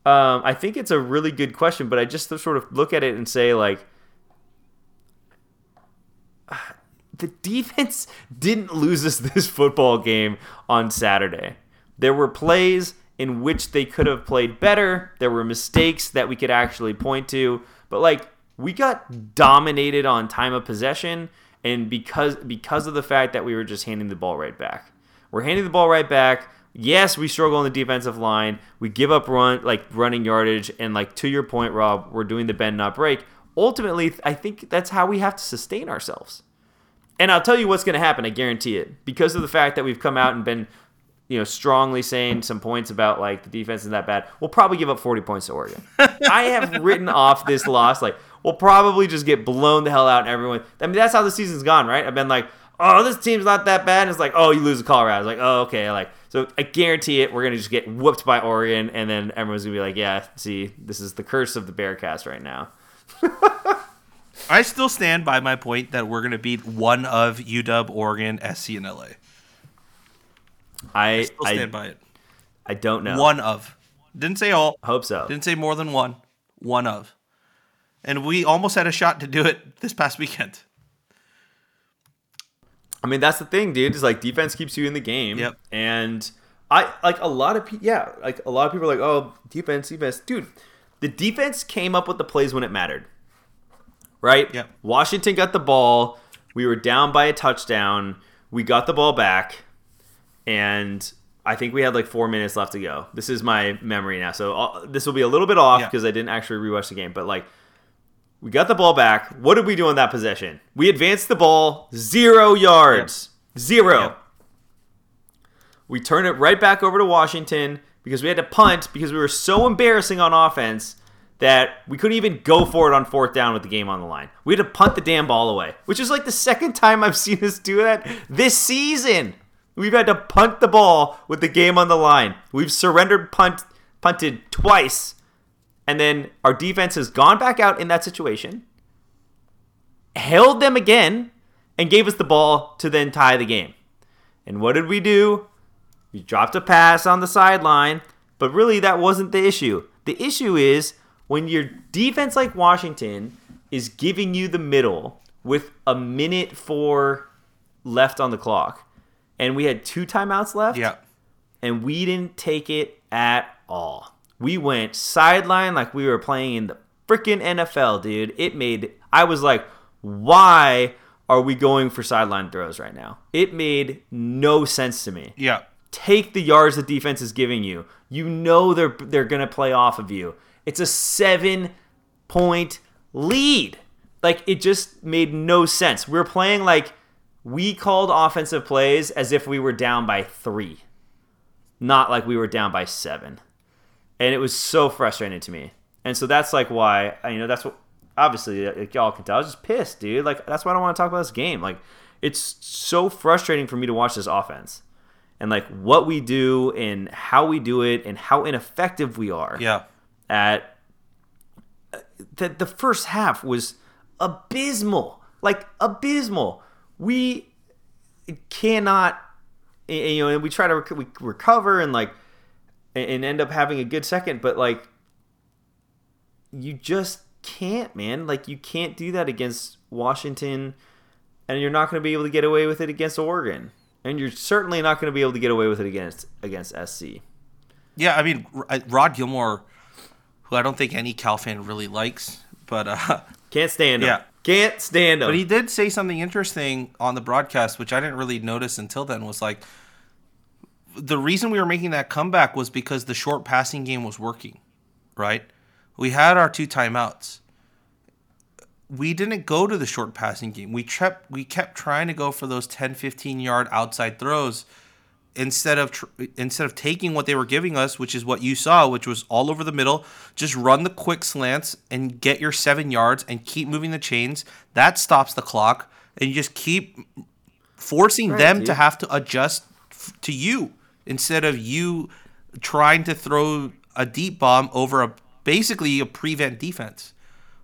um, I think it's a really good question, but I just sort of look at it and say like, the defense didn't lose us this football game on Saturday. There were plays in which they could have played better. There were mistakes that we could actually point to, but like we got dominated on time of possession and because because of the fact that we were just handing the ball right back. We're handing the ball right back. Yes, we struggle on the defensive line. We give up run like running yardage and like to your point, Rob, we're doing the bend not break. ultimately, I think that's how we have to sustain ourselves. And I'll tell you what's going to happen. I guarantee it because of the fact that we've come out and been, you know, strongly saying some points about like the defense isn't that bad. We'll probably give up 40 points to Oregon. I have written off this loss. Like we'll probably just get blown the hell out. And everyone. I mean, that's how the season's gone, right? I've been like, oh, this team's not that bad. And it's like, oh, you lose to Colorado. It's like, oh, okay. Like so, I guarantee it. We're gonna just get whooped by Oregon, and then everyone's gonna be like, yeah, see, this is the curse of the Bearcast right now. I still stand by my point that we're going to beat one of UW, Oregon, SC, and LA. I I still stand I, by it. I don't know. One of. Didn't say all. Hope so. Didn't say more than one. One of. And we almost had a shot to do it this past weekend. I mean, that's the thing, dude. Is like defense keeps you in the game. Yep. And I like a lot of people. Yeah, like a lot of people are like, oh, defense, defense, dude. The defense came up with the plays when it mattered. Right. Yep. Washington got the ball. We were down by a touchdown. We got the ball back, and I think we had like four minutes left to go. This is my memory now, so uh, this will be a little bit off Yeah. because I didn't actually rewatch the game. But like, we got the ball back. What did we do on that possession? We advanced the ball zero yards. Zero. Yep. We turned it right back over to Washington because we had to punt because we were so embarrassing on offense that we couldn't even go for it on fourth down with the game on the line. We had to punt the damn ball away, which is like the second time I've seen us do that this season. We've had to punt the ball with the game on the line. We've surrendered punt punted twice and then our defense has gone back out in that situation, held them again, and gave us the ball to then tie the game. And what did we do? We dropped a pass on the sideline, but really that wasn't the issue. The issue is when your defense like Washington is giving you the middle with a minute four left on the clock, and we had two timeouts left Yeah. and we didn't take it at all. We went sideline like we were playing in the freaking NFL, dude. It made I was like, why are we going for sideline throws right now? It made no sense to me. Yeah. Take the yards the defense is giving you. You know they're they're gonna play off of you. It's a seven point lead. Like it just made no sense. We're playing like we called offensive plays as if we were down by three, not like we were down by seven. And it was so frustrating to me. And so that's like why you know that's what obviously like, y'all can tell. I was just pissed, dude. Like that's why I don't want to talk about this game. Like it's so frustrating for me to watch this offense and like what we do and how we do it and how ineffective we are Yeah. at uh, that the first half was abysmal like abysmal we cannot you know and we try to rec- we recover and like and and end up having a good second but like you just can't man like you can't do that against washington and you're not going to be able to get away with it against oregon and you're certainly not going to be able to get away with it against against sc Yeah, I mean Rod Gilmore, who I don't think any Cal fan really likes, but uh, Can't stand him. Yeah. Can't stand him. but he did say something interesting on the broadcast, which I didn't really notice until then. Was like the reason we were making that comeback was because the short passing game was working, right? We had our two timeouts. We didn't go to the short passing game. We kept we kept trying to go for those 10 15 yard outside throws instead of tr- instead of taking what they were giving us, which is what you saw, which was all over the middle, just run the quick slants and get your seven yards and keep moving the chains. That stops the clock, and you just keep forcing Right, them dude. to have to adjust to you instead of you trying to throw a deep bomb over a basically a prevent defense.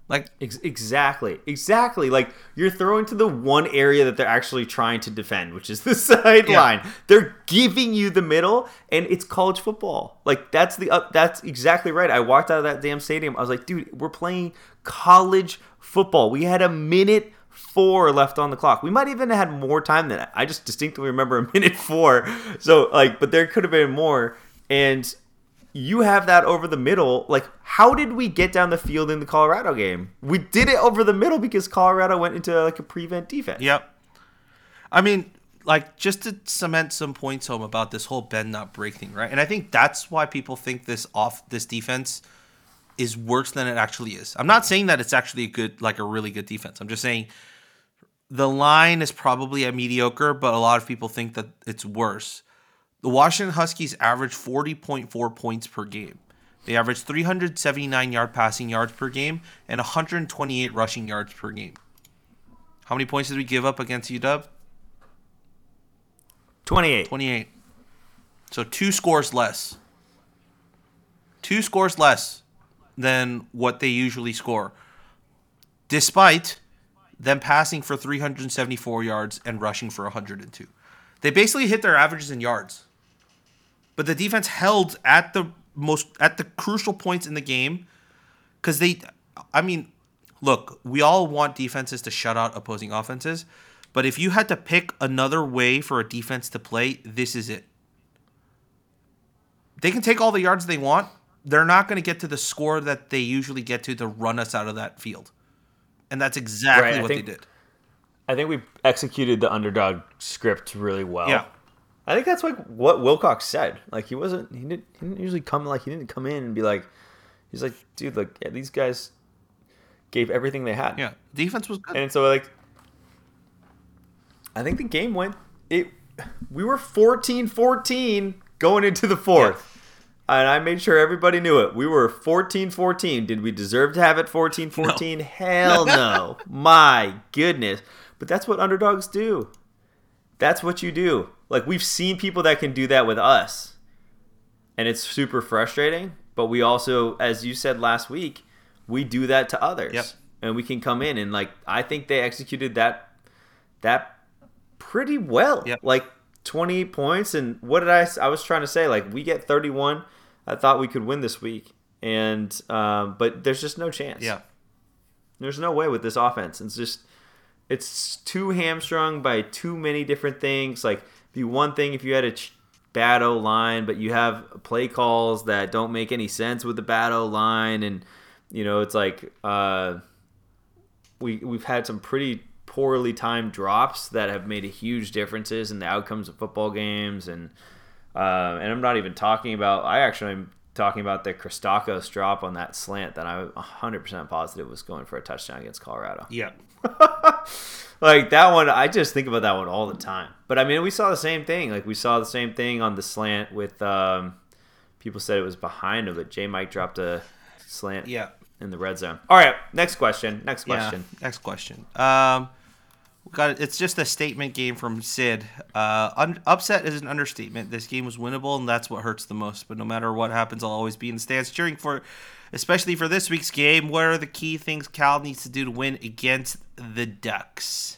Like Ex- exactly. Exactly. Like you're throwing to the one area that they're actually trying to defend, which is the sideline. They're giving you the middle, and it's college football. Like that's the uh, that's exactly right. I walked out of that damn stadium. I was like, dude, we're playing college football. We had a minute four left on the clock. We might even have had more time than that. I just distinctly remember a minute four. So like, but there could have been more. And you have that over the middle. Like, how did we get down the field in the Colorado game? We did it over the middle because Colorado went into like a prevent defense. Yep. I mean, like just to cement some points home about this whole bend not break thing, right? And I think that's why people think this off this defense is worse than it actually is. I'm not saying that it's actually a good, like a really good defense. I'm just saying the line is probably a mediocre, but a lot of people think that it's worse. The Washington Huskies average 40.4 points per game. They average 379 yard passing yards per game and 128 rushing yards per game. How many points did we give up against UW? 28. 28. So two scores less. Two scores less than what they usually score. Despite them passing for 374 yards and rushing for 102. They basically hit their averages in yards. But the defense held at the most at the crucial points in the game cuz they I mean, look, we all want defenses to shut out opposing offenses, but if you had to pick another way for a defense to play, this is it. They can take all the yards they want. They're not going to get to the score that they usually get to to run us out of that field. And that's exactly Right, what think- they did. I think we executed the underdog script really well. Yeah. I think that's like what Wilcox said. Like he wasn't he didn't he didn't usually come like he didn't come in and be like he's like, dude, like yeah, these guys gave everything they had. Yeah. Defense was good. And so like I think the game went it we were 14-14 going into the fourth. And I made sure everybody knew it. We were 14-14. Did we deserve to have it 14-14? Hell no. My goodness. But that's what underdogs do. That's what you do. Like we've seen people that can do that with us. And it's super frustrating, but we also as you said last week, we do that to others. Yep. And we can come in and like I think they executed that that pretty well. Yep. Like 20 points and what did I I was trying to say like we get 31. I thought we could win this week. And um but there's just no chance. yeah. There's no way with this offense. It's just it's too hamstrung by too many different things. Like be one thing if you had a ch- bad O line, but you have play calls that don't make any sense with the bad O line, and you know it's like uh, we we've had some pretty poorly timed drops that have made a huge differences in the outcomes of football games, and uh, and I'm not even talking about. I actually am talking about the Christakos drop on that slant that I'm 100% positive was going for a touchdown against Colorado Yeah. like that one i just think about that one all the time but i mean we saw the same thing like we saw the same thing on the slant with um people said it was behind him but j mike dropped a slant Yeah. in the red zone all right next question next question Yeah. Next question. Um, got it's just a statement game from Sid. Uh, un- upset is an understatement. This game was winnable, and that's what hurts the most. But no matter what happens, I'll always be in the stands cheering for, especially for this week's game. What are the key things Cal needs to do to win against the Ducks?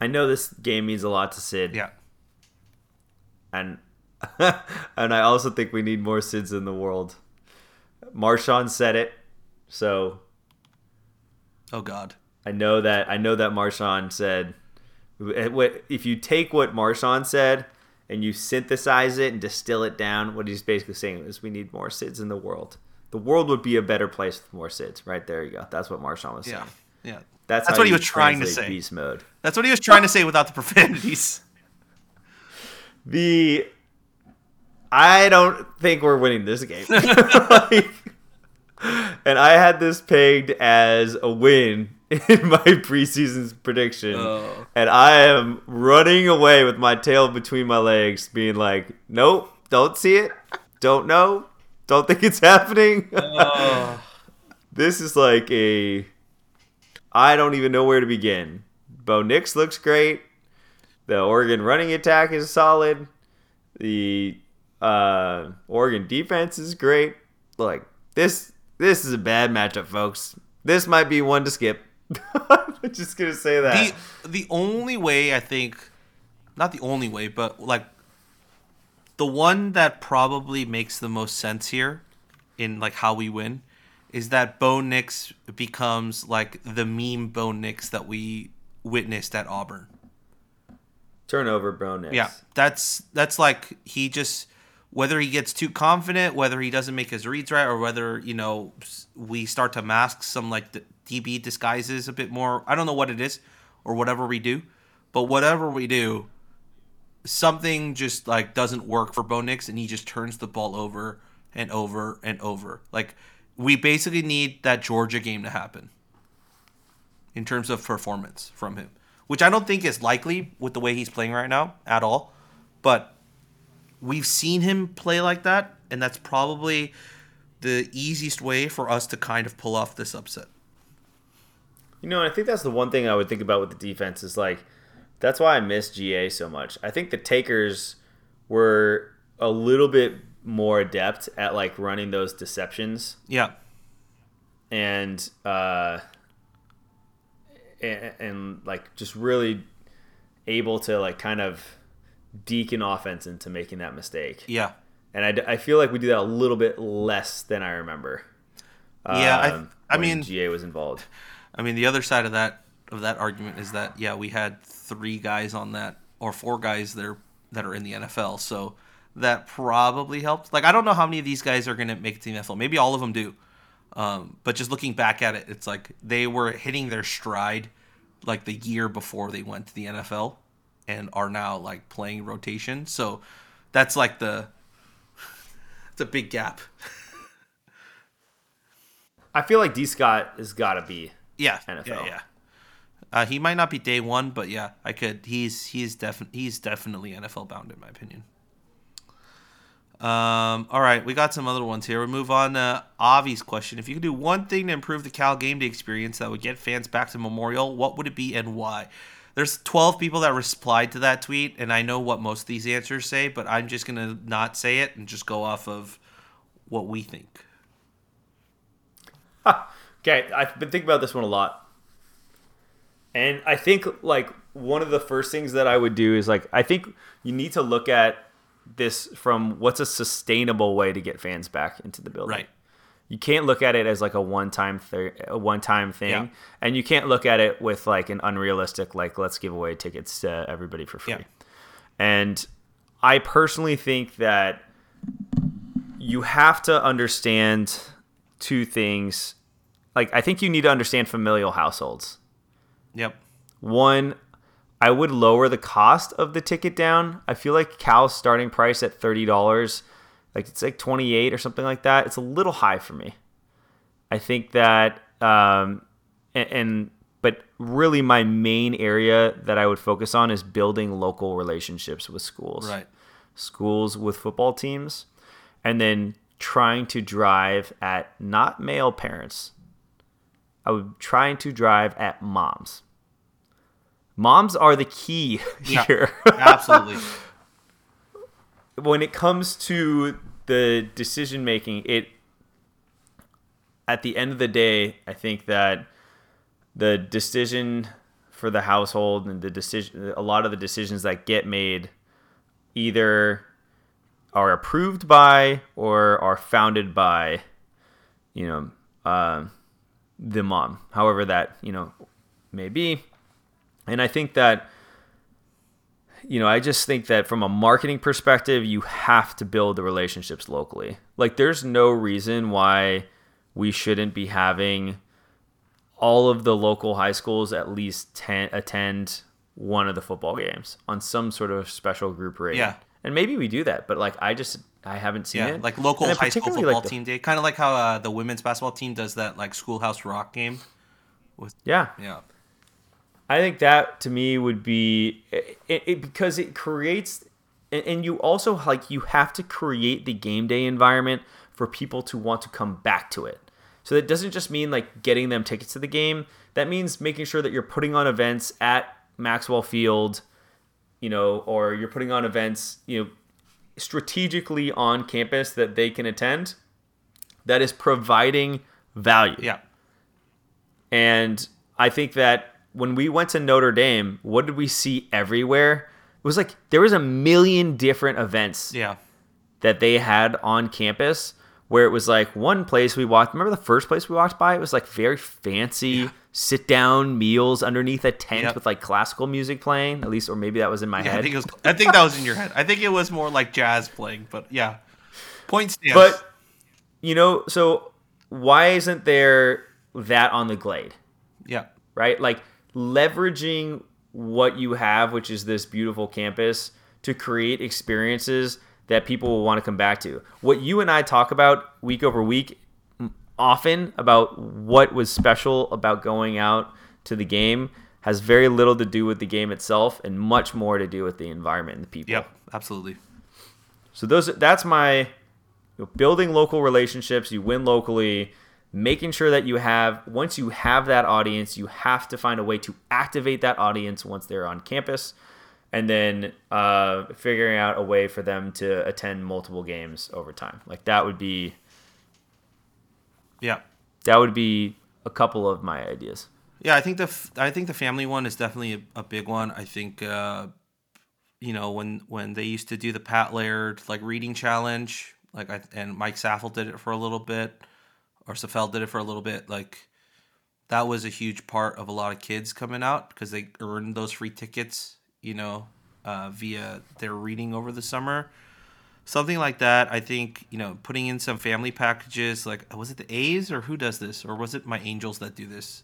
I know this game means a lot to sid Yeah. and and i also think we need more sids in the world marshawn said it so Oh God. I know that I know that Marshawn said eh, if you take what Marshawn said and you synthesize it and distill it down, what he's basically saying is we need more SIDS in the world. The world would be a better place with more SIDS. Right there you go. That's what Marshawn was saying. Yeah. Yeah. That's, That's what he was trying to say. Beast mode. That's what he was trying to say without the profanities. The I don't think we're winning this game. Like, and I had this pegged as a win in my preseason prediction. Oh. And I am running away with my tail between my legs, being like, nope, don't see it, don't know, don't think it's happening. Oh. this is like a. I don't even know where to begin. Bo Nix looks great. The Oregon running attack is solid. The uh, Oregon defense is great. Like this, this is a bad matchup, folks. This might be one to skip. I'm just gonna say that. the the only way I think, not the only way, but like the one that probably makes the most sense here in like how we win is that Bo Nix becomes like the meme Bo Nix that we witnessed at Auburn. Turnover, bro. Nix. Yeah, that's that's like he just whether he gets too confident, whether he doesn't make his reads right, or whether you know we start to mask some like the DB disguises a bit more. I don't know what it is, or whatever we do, but whatever we do, something just like doesn't work for Bo Nix, and he just turns the ball over and over and over. Like we basically need that Georgia game to happen in terms of performance from him, which I don't think is likely with the way he's playing right now at all. But we've seen him play like that, and that's probably the easiest way for us to kind of pull off this upset. You know, I think that's the one thing I would think about with the defense is like that's why I miss GA so much. I think the takers were a little bit more adept at like running those deceptions Yeah. and uh and, and like just really able to like kind of deacon offense into making that mistake. Yeah. And I, I feel like we do that a little bit less than I remember. Yeah, I- um, I when mean- GA was involved. I mean, the other side of that of that argument is that yeah, we had three guys on that or four guys that are that are in the NFL, so that probably helped. Like, I don't know how many of these guys are going to make it to the NFL. Maybe all of them do. Um, but just looking back at it, it's like they were hitting their stride like the year before they went to the NFL and are now like playing rotation. So that's like the it's a big gap. I feel like D Scott has got to be. Yeah, NFL. Yeah, yeah. Uh, he might not be day one, but yeah, I could. He's he's definitely he's definitely NFL bound in my opinion. Um, all right, we got some other ones here. We move on to Avi's question. If you could do one thing to improve the Cal game day experience that would get fans back to Memorial, what would it be and why? There's 12 people that replied to that tweet, and I know what most of these answers say, but I'm just gonna not say it and just go off of what we think. Okay, I've been thinking about this one a lot. And I think like one of the first things that I would do is like I think you need to look at this from what's a sustainable way to get fans back into the building. Right. You can't look at it as like a one-time th- a one-time thing, Yeah. and you can't look at it with like an unrealistic like let's give away tickets to everybody for free. Yeah. And I personally think that you have to understand two things. Like I think you need to understand familial households. Yep. One, I would lower the cost of the ticket down. I feel like Cal's starting price at thirty dollars, like it's like twenty eight or something like that. It's a little high for me. I think that, um, and, and but really my main area that I would focus on is building local relationships with schools, Right. schools with football teams, and then trying to drive at not male parents. I would trying to drive at moms. Moms are the key Yeah. here. Absolutely. when it comes to the decision making, it at the end of the day, I think that the decision for the household and the decision a lot of the decisions that get made either are approved by or are founded by you know uh, the mom however that you know may be and i think that you know, I just think that from a marketing perspective, you have to build the relationships locally. Like, there's no reason why we shouldn't be having all of the local high schools at least ten, attend one of the football games on some sort of special group rate. Yeah. And maybe we do that, but like, I just, I haven't seen Yeah, it. like local high school football like, the- team day, kind of like how uh, the women's basketball team does that like schoolhouse rock game. Yeah. Yeah, I think that to me would be it, it, because it creates, and, and you also like you have to create the game day environment for people to want to come back to it. So that doesn't just mean like getting them tickets to the game. That means making sure that you're putting on events at Maxwell Field, you know, or you're putting on events, you know, strategically on campus that they can attend. That is providing value. yeah, And I think that when we went to Notre Dame, what did we see everywhere? It was like there was a million different events yeah, that they had on campus where it was like one place we walked. Remember the first place we walked by? It was like very fancy sit down meals underneath a tent Yep. with like classical music playing. At least, or maybe that was in my Yeah, head. I think was. I think that was in your head. I think it was more like jazz playing, but yeah, point stands. But you know, so why isn't there that on the Glade? yeah, right? Like leveraging what you have, which is this beautiful campus, to create experiences that people will want to come back to. What you and I talk about week over week often about what was special about going out to the game has very little to do with the game itself and much more to do with the environment and the people. yep, absolutely. So those that's my you know, building local relationships. You win locally, making sure that you have once you have that audience, you have to find a way to activate that audience once they're on campus, and then uh, figuring out a way for them to attend multiple games over time. Like that would be Yeah, that would be a couple of my ideas. yeah. I think the f- I think the family one is definitely a, a big one. I think uh, you know when when they used to do the Pat Laird like reading challenge, like I and Mike Saffel did it for a little bit, or Safel did it for a little bit. Like that was a huge part of a lot of kids coming out because they earned those free tickets, you know, uh, via their reading over the summer. Something like that. I think you know, putting in some family packages. Like, was it the A's or who does this, or was it my Angels that do this?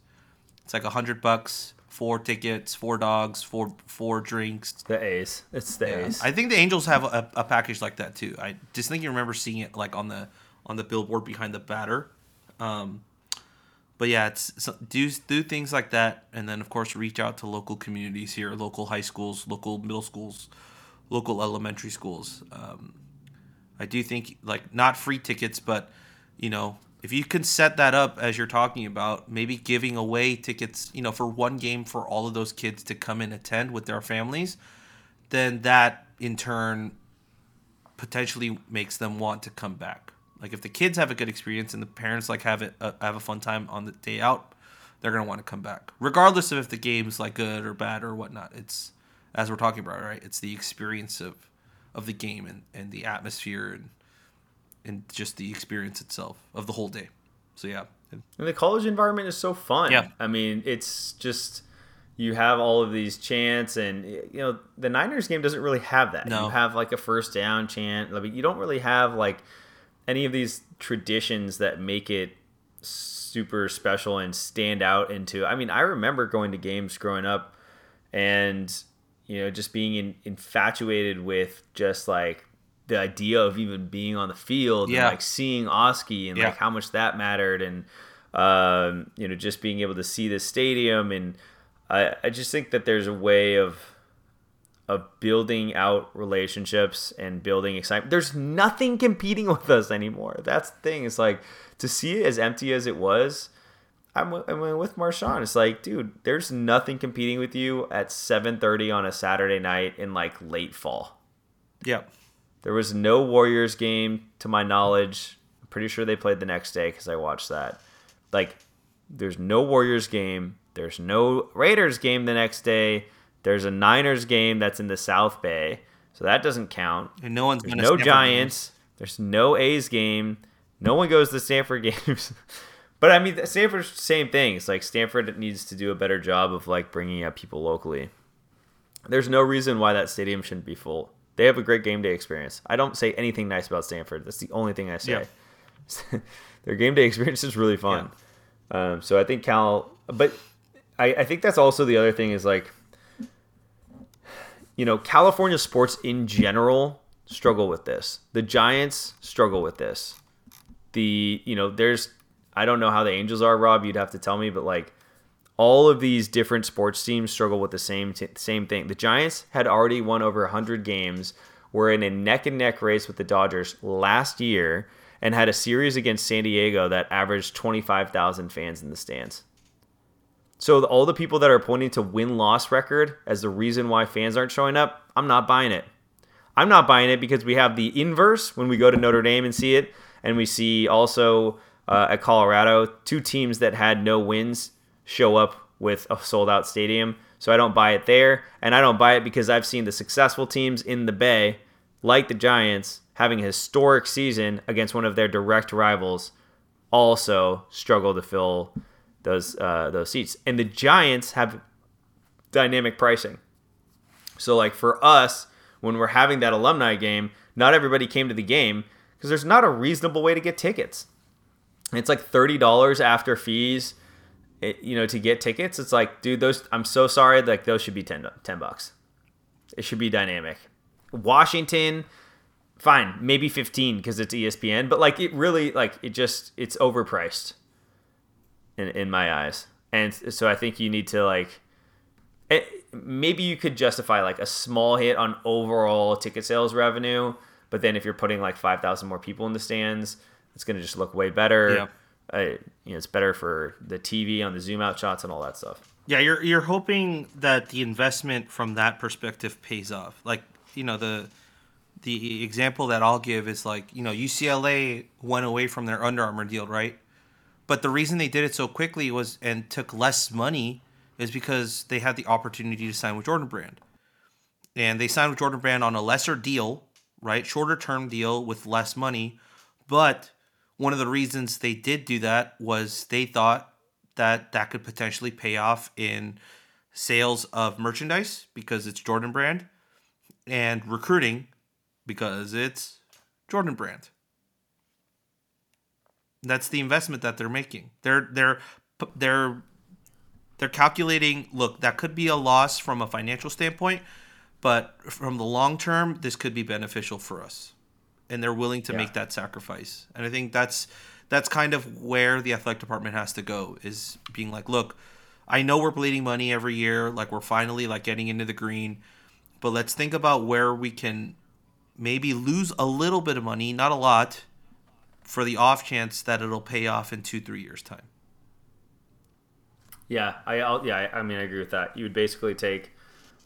It's like a hundred bucks, four tickets, four dogs, four four drinks. The A's, it's the A's. I think the Angels have a, a package like that too. I just think you remember seeing it like on the on the billboard behind the batter. Um, but yeah, it's so, do do things like that, and then of course reach out to local communities here, local high schools, local middle schools, local elementary schools. Um, I do think like not free tickets, but you know if you can set that up as you're talking about, maybe giving away tickets, you know, for one game for all of those kids to come and attend with their families, then that in turn potentially makes them want to come back. Like if the kids have a good experience and the parents like have it uh, have a fun time on the day out, they're gonna want to come back, regardless of if the game's like good or bad or whatnot. It's as we're talking about, right? It's the experience of of the game and, and the atmosphere and and just the experience itself of the whole day. So yeah, And the college environment is so fun. Yeah. I mean, it's just you have all of these chants, and you know the Niners game doesn't really have that. No. You have like a first down chant. Like you don't really have like any of these traditions that make it super special and stand out into. I mean, I remember going to games growing up, and you know just being in, infatuated with just like the idea of even being on the field Yeah. and like seeing Oski and Yeah. like how much that mattered and um, you know just being able to see the stadium and I, I just think that there's a way of of building out relationships and building excitement. There's nothing competing with us anymore. That's the thing. It's like to see it as empty as it was. I'm, I'm with Marshawn. It's like, dude, there's nothing competing with you at 7:30 on a Saturday night in like late fall. Yep. There was no Warriors game to my knowledge. I'm pretty sure they played the next day because I watched that. Like, there's no Warriors game. There's no Raiders game the next day. There's a Niners game that's in the South Bay, so that doesn't count. and no one's There's gonna no Giants. There's no A's game. No one goes to Stanford games. but I mean, Stanford's same thing. It's like Stanford needs to do a better job of like bringing up people locally. There's no reason why that stadium shouldn't be full. They have a great game day experience. I don't say anything nice about Stanford. That's the only thing I say. Their game day experience is really fun. Um, so I think Cal, but I, I think that's also the other thing is like, you know, California sports in general struggle with this. The Giants struggle with this. The, you know, there's, I don't know how the Angels are, Rob. You'd have to tell me, but like, all of these different sports teams struggle with the same t- same thing. The Giants had already won over 100 games, were in a neck and neck race with the Dodgers last year, and had a series against San Diego that averaged 25,000 fans in the stands. So the- all the people that are pointing to win loss record as the reason why fans aren't showing up, I'm not buying it. I'm not buying it because we have the inverse when we go to Notre Dame and see it, and we see also uh, at Colorado two teams that had no wins show up with a sold out stadium. So I don't buy it there, and I don't buy it because I've seen the successful teams in the Bay, like the Giants, having a historic season against one of their direct rivals also struggle to fill those uh, those seats. And the Giants have dynamic pricing. So like for us, when we're having that alumni game, not everybody came to the game because there's not a reasonable way to get tickets. It's like thirty dollars after fees, it, you know, to get tickets. It's like, dude, those. I'm so sorry. Like those should be 10, 10 bucks. It should be dynamic. Washington, fine, maybe fifteen because it's ESPN, but like it really, like it just, it's overpriced in in my eyes, and so I think you need to like. It, maybe you could justify like a small hit on overall ticket sales revenue, but then if you're putting like five thousand more people in the stands, it's going to just look way better. Yeah. Uh, you know, it's better for the TV on the zoom out shots and all that stuff. Yeah, you're you're hoping that the investment from that perspective pays off. Like, you know, the the example that I'll give is like, you know, UCLA went away from their Under Armour deal, right? But the reason they did it so quickly was and took less money is because they had the opportunity to sign with Jordan Brand. And they signed with Jordan Brand on a lesser deal, right? Shorter term deal with less money. But one of the reasons they did do that was they thought that that could potentially pay off in sales of merchandise because it's Jordan Brand and recruiting because it's Jordan Brand. That's the investment that they're making. They're they're they're they're calculating, look, that could be a loss from a financial standpoint, but from the long term, this could be beneficial for us. And they're willing to Yeah. make that sacrifice. And I think that's that's kind of where the athletic department has to go is being like, look, I know we're bleeding money every year, like we're finally like getting into the green, but let's think about where we can maybe lose a little bit of money, not a lot, for the off chance that it'll pay off in two, three years' time. Yeah, I I'll, yeah, I mean I agree with that. You would basically take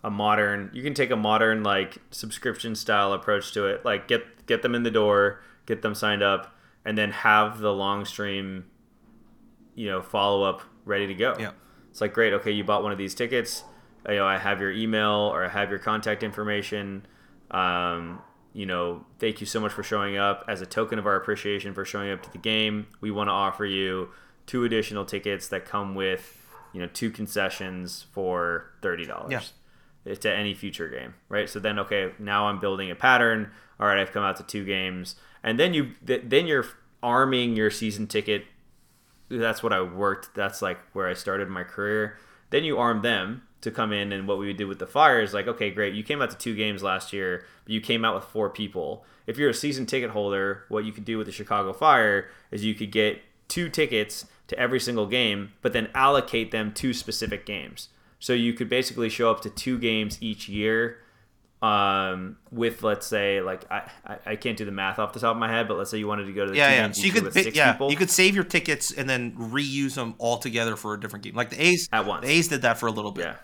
a modern you can take a modern like subscription style approach to it. Like get get them in the door, get them signed up, and then have the long stream you know, follow up ready to go. Yeah. It's like great, okay, you bought one of these tickets. You know, I have your email or I have your contact information. Um, you know, thank you so much for showing up. As a token of our appreciation for showing up to the game, we want to offer you two additional tickets that come with, you know, two concessions for thirty dollars Yeah. to any future game, right? So then, okay, now I'm building a pattern. All right, I've come out to two games, and then you th- then you're arming your season ticket. That's what I worked. That's like where I started my career. Then you arm them to come in, and what we did with the Fire is like, okay, great, you came out to two games last year, but you came out with four people. If you're a season ticket holder, what you could do with the Chicago Fire is you could get two tickets to every single game, but then allocate them to specific games. So you could basically show up to two games each year um, with, let's say, like I, I, I can't do the math off the top of my head, but let's say you wanted to go to the two Yeah, yeah. games So you could, with six yeah, people. you could save your tickets and then reuse them all together for a different game. Like the A's At once. The A's did that for a little bit. Yeah.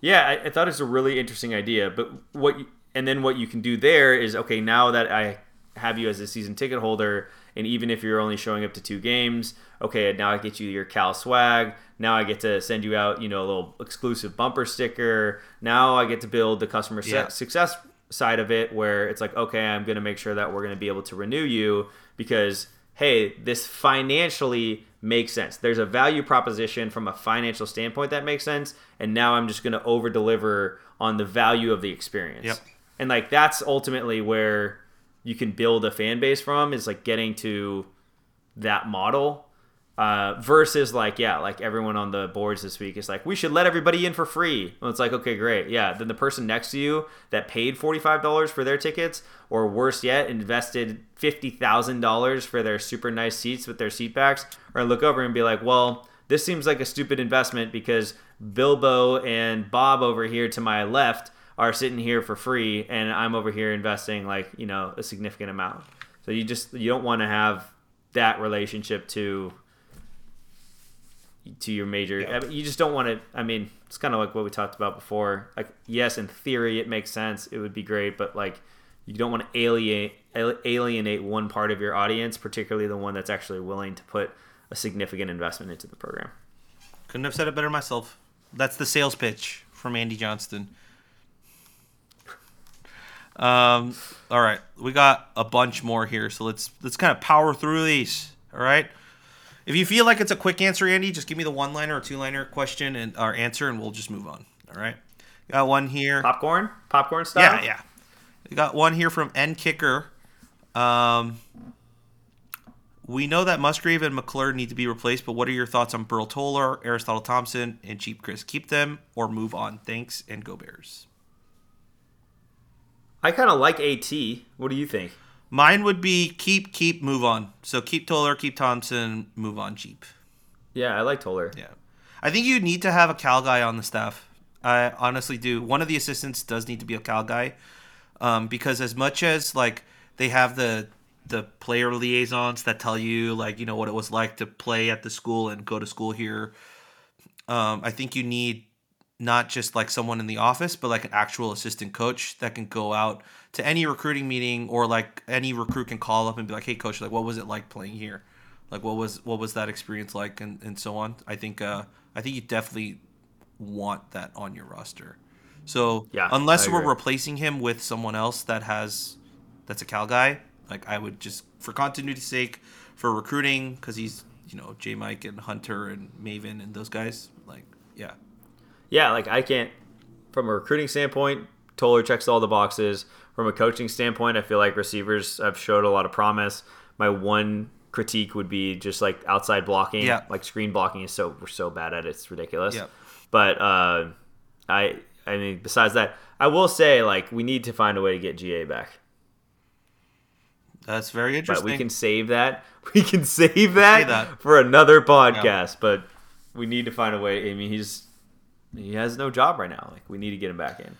Yeah, I, I thought it was a really interesting idea. But what, you, and then what you can do there is okay, now that I have you as a season ticket holder, and even if you're only showing up to two games, okay, now I get you your Cal swag. Now I get to send you out, you know, a little exclusive bumper sticker. Now I get to build the customer Yeah. success side of it where it's like, okay, I'm going to make sure that we're going to be able to renew you because, hey, this financially makes sense. There's a value proposition from a financial standpoint that makes sense. And now I'm just going to over deliver on the value of the experience. Yep. And like, that's ultimately where you can build a fan base from is like getting to that model uh, versus like yeah like everyone on the boards this week is like we should let everybody in for free. It's like okay great. Yeah then the person next to you that paid $45 for their tickets or worse yet invested $50000 for their super nice seats with their seat backs or look over and be like well this seems like a stupid investment because bilbo and bob over here to my left are sitting here for free and i'm over here investing like you know a significant amount. So you just you don't want to have that relationship to to your major. I mean, you just don't want to. I mean, it's kind of like what we talked about before. Like, yes, in theory, it makes sense. It would be great, but like, you don't want to alienate alienate one part of your audience, particularly the one that's actually willing to put a significant investment into the program. Couldn't have said it better myself. That's the sales pitch from Andy Johnston. Um, all right, we got a bunch more here, so let's let's kind of power through these. All right. If you feel like it's a quick answer, Andy, just give me the one liner or two liner question and our answer, and we'll just move on. All right. Got one here. Popcorn, popcorn style. Yeah, yeah. We got one here from N Kicker. Um, we know that Musgrave and McClure need to be replaced, but what are your thoughts on Burl Toler, Aristotle Thompson, and Cheap Chris? Keep them or move on. Thanks and go Bears. I kind of like AT. What do you think? Mine would be keep, keep, move on. So keep Toler, keep Thompson, move on, cheap. Yeah, I like Toler. Yeah. I think you need to have a Cal guy on the staff. I honestly do. One of the assistants does need to be a Cal guy. Um, because as much as like they have the the player liaisons that tell you like you know what it was like to play at the school and go to school here um, i think you need not just like someone in the office but like an actual assistant coach that can go out to any recruiting meeting or like any recruit can call up and be like hey coach like what was it like playing here? Like what was what was that experience like? and, and so on. I think uh i think you definitely want that on your roster. So Yeah, unless we're replacing him with someone else that has that's a Cal guy, like I would just for continuity's sake, for recruiting, because he's you know J Mike and Hunter and Mavin and those guys. Like yeah, Yeah, like I can't. From a recruiting standpoint, Toler checks all the boxes. From a coaching standpoint, I feel like receivers have showed a lot of promise. My one critique would be just like outside blocking. Yeah. Like screen blocking is so we're so bad at it, it's ridiculous. Yeah. But uh, I I mean, besides that, I will say like we need to find a way to get GA back. that's very interesting. But we can save that. We can save that, that. for another podcast. But we need to find a way. I mean, he's he has no job right now. Like we need to get him back in.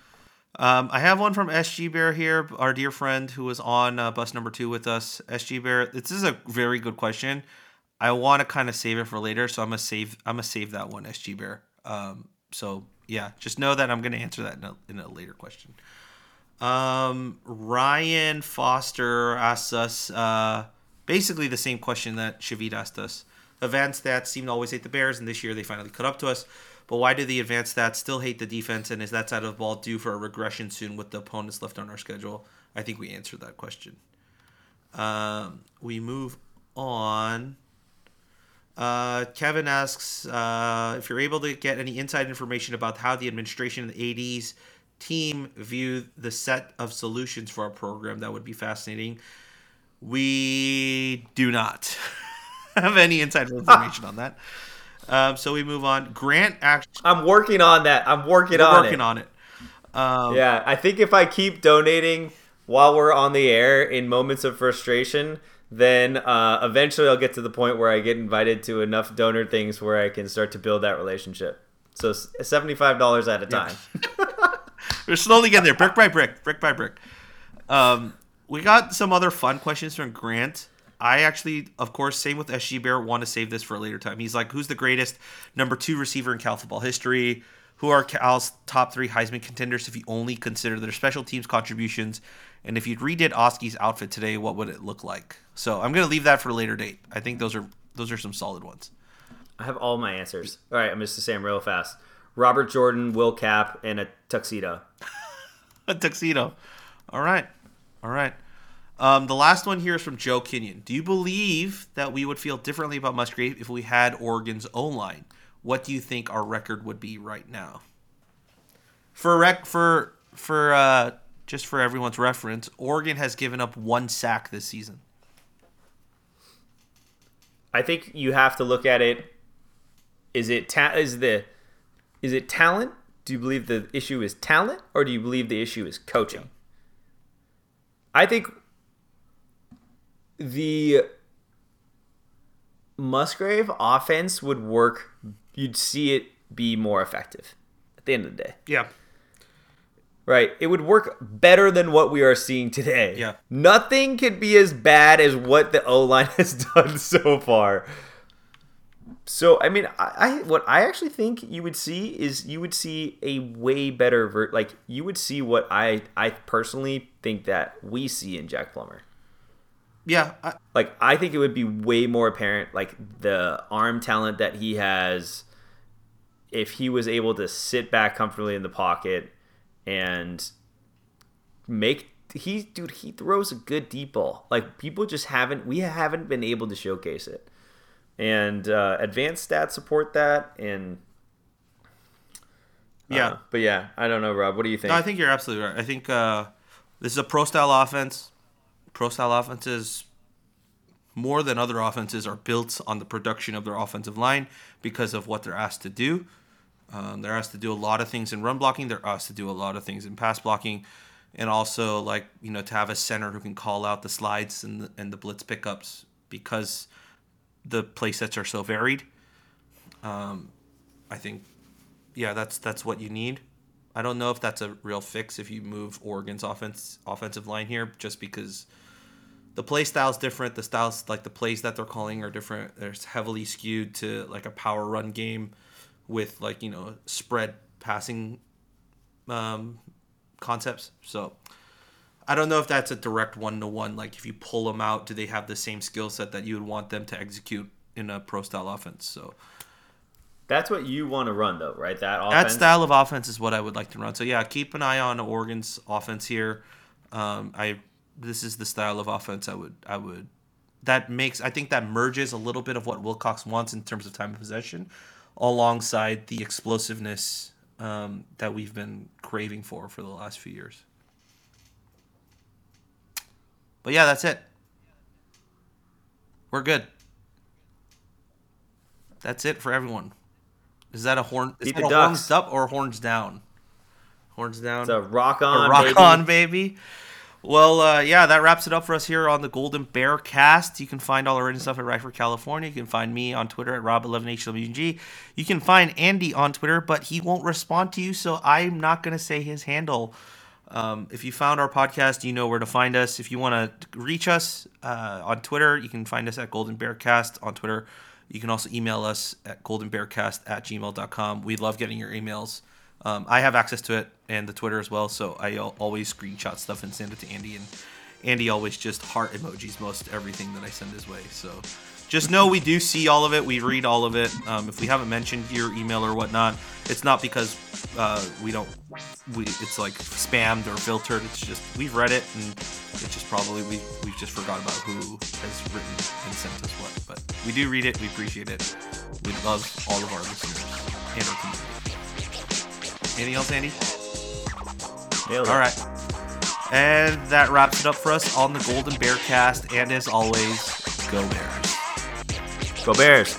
Um, I have one from SG Bear here, our dear friend who was on uh, bus number two with us. SG Bear, this is a very good question. I want to kind of save it for later, so I'm gonna save. I'm gonna save that one, SG Bear. Um, so yeah, just know that I'm gonna answer that in a, in a later question. Um, Ryan Foster asks us uh, basically the same question that Shavit asked us. Advanced stats seem to always hate the Bears, and this year they finally caught up to us. But why do the advanced stats still hate the defense, and is that side of the ball due for a regression soon with the opponents left on our schedule? I think we answered that question. Um, we move on. Uh, Kevin asks uh, if you're able to get any inside information about how the administration and the ADs team view the set of solutions for our program. That would be fascinating. We do not have any inside information on that. Um, so we move on. Grant actually I'm working on that. I'm working on working it. on it. Um, Yeah, I think if I keep donating while we're on the air in moments of frustration, then uh, eventually I'll get to the point where I get invited to enough donor things where I can start to build that relationship. So seventy-five dollars at a time. We're slowly getting there, brick by brick, brick by brick. Um, we got some other fun questions from Grant. I actually, of course, same with SG Bear, want to save this for a later time. He's like, who's the greatest number two receiver in Cal football history? Who are Cal's top three Heisman contenders if you only consider their special teams contributions? And if you redid Oski's outfit today, what would it look like? So I'm gonna leave that for a later date. I think those are those are some solid ones. I have all my answers. All right, I'm just to say them real fast. Robert Jordan, Will Cap, and a tuxedo. a tuxedo. All right. All right. Um, the last one here is from Joe Kenyon. Do you believe that we would feel differently about Musgrave if we had Oregon's O line? What do you think our record would be right now? For rec for for uh, just for everyone's reference, Oregon has given up one sack this season. I think you have to look at it. Is it ta- is the is it talent? Do you believe the issue is talent, or do you believe the issue is coaching? I think the Musgrave offense would work. You'd see it be more effective at the end of the day. Yeah. Right. It would work better than what we are seeing today. Yeah. Nothing could be as bad as what the O line has done so far. So I mean, I, I what I actually think you would see is you would see a way better ver- like you would see what I I personally think that we see in Jack Plummer. Yeah. I, Like I think it would be way more apparent like the arm talent that he has if he was able to sit back comfortably in the pocket and make he dude he throws a good deep ball. Like people just haven't we haven't been able to showcase it. And uh, advanced stats support that and uh, Yeah. but yeah, I don't know, Rob. What do you think? No, I think you're absolutely right. I think uh, this is a pro style offense. Pro style offenses, more than other offenses, are built on the production of their offensive line because of what they're asked to do. Um, they're asked to do a lot of things in run blocking. They're asked to do a lot of things in pass blocking, and also like you know to have a center who can call out the slides and the, and the blitz pickups because the play sets are so varied. Um, I think, yeah, that's that's what you need. I don't know if that's a real fix if you move Oregon's offense offensive line here, just because the play style's different. The styles like the plays that they're calling are different. They're heavily skewed to like a power run game with like you know spread passing um, concepts. So I don't know if that's a direct one to one. Like if you pull them out, do they have the same skill set that you would want them to execute in a pro style offense? So That's what you want to run though, right? That offense. that style of offense is what I would like to run. So yeah, keep an eye on Oregon's offense here. Um, I this is the style of offense I would I would that makes I think that merges a little bit of what Wilcox wants in terms of time of possession, alongside the explosiveness um, that we've been craving for for the last few years. But yeah, that's it. We're good. That's it for everyone. Is that a horn? Is Beat that a Ducks. horns up or horns down? Horns down. It's a rock A on, rock baby. on, baby. Well, uh, yeah, that wraps it up for us here on the Golden Bear Cast. You can find all our written stuff at Write for California. You can find me on Twitter at Rob11HWG. You can find Andy on Twitter, but he won't respond to you, so I'm not going to say his handle. Um, if you found our podcast, you know where to find us. If you want to reach us uh, on Twitter, you can find us at Golden Bear Cast on Twitter. You can also email us at goldenbearcast at gmail.com. We love getting your emails. Um, I have access to it and the Twitter as well, so I always screenshot stuff and send it to Andy. And Andy always just heart emojis most everything that I send his way. So just know we do see all of it. We read all of it. Um, if we haven't mentioned your email or whatnot, it's not because uh, we don't. We it's like spammed or filtered. It's just we've read it and it's just probably we we've just forgot about who has written and sent us what. But we do read it. We appreciate it. We love all of our listeners and our community. Anything else, Andy? Nailed. All right. And that wraps it up for us on the Golden Bear cast. And as always, go Bears. Go Bears.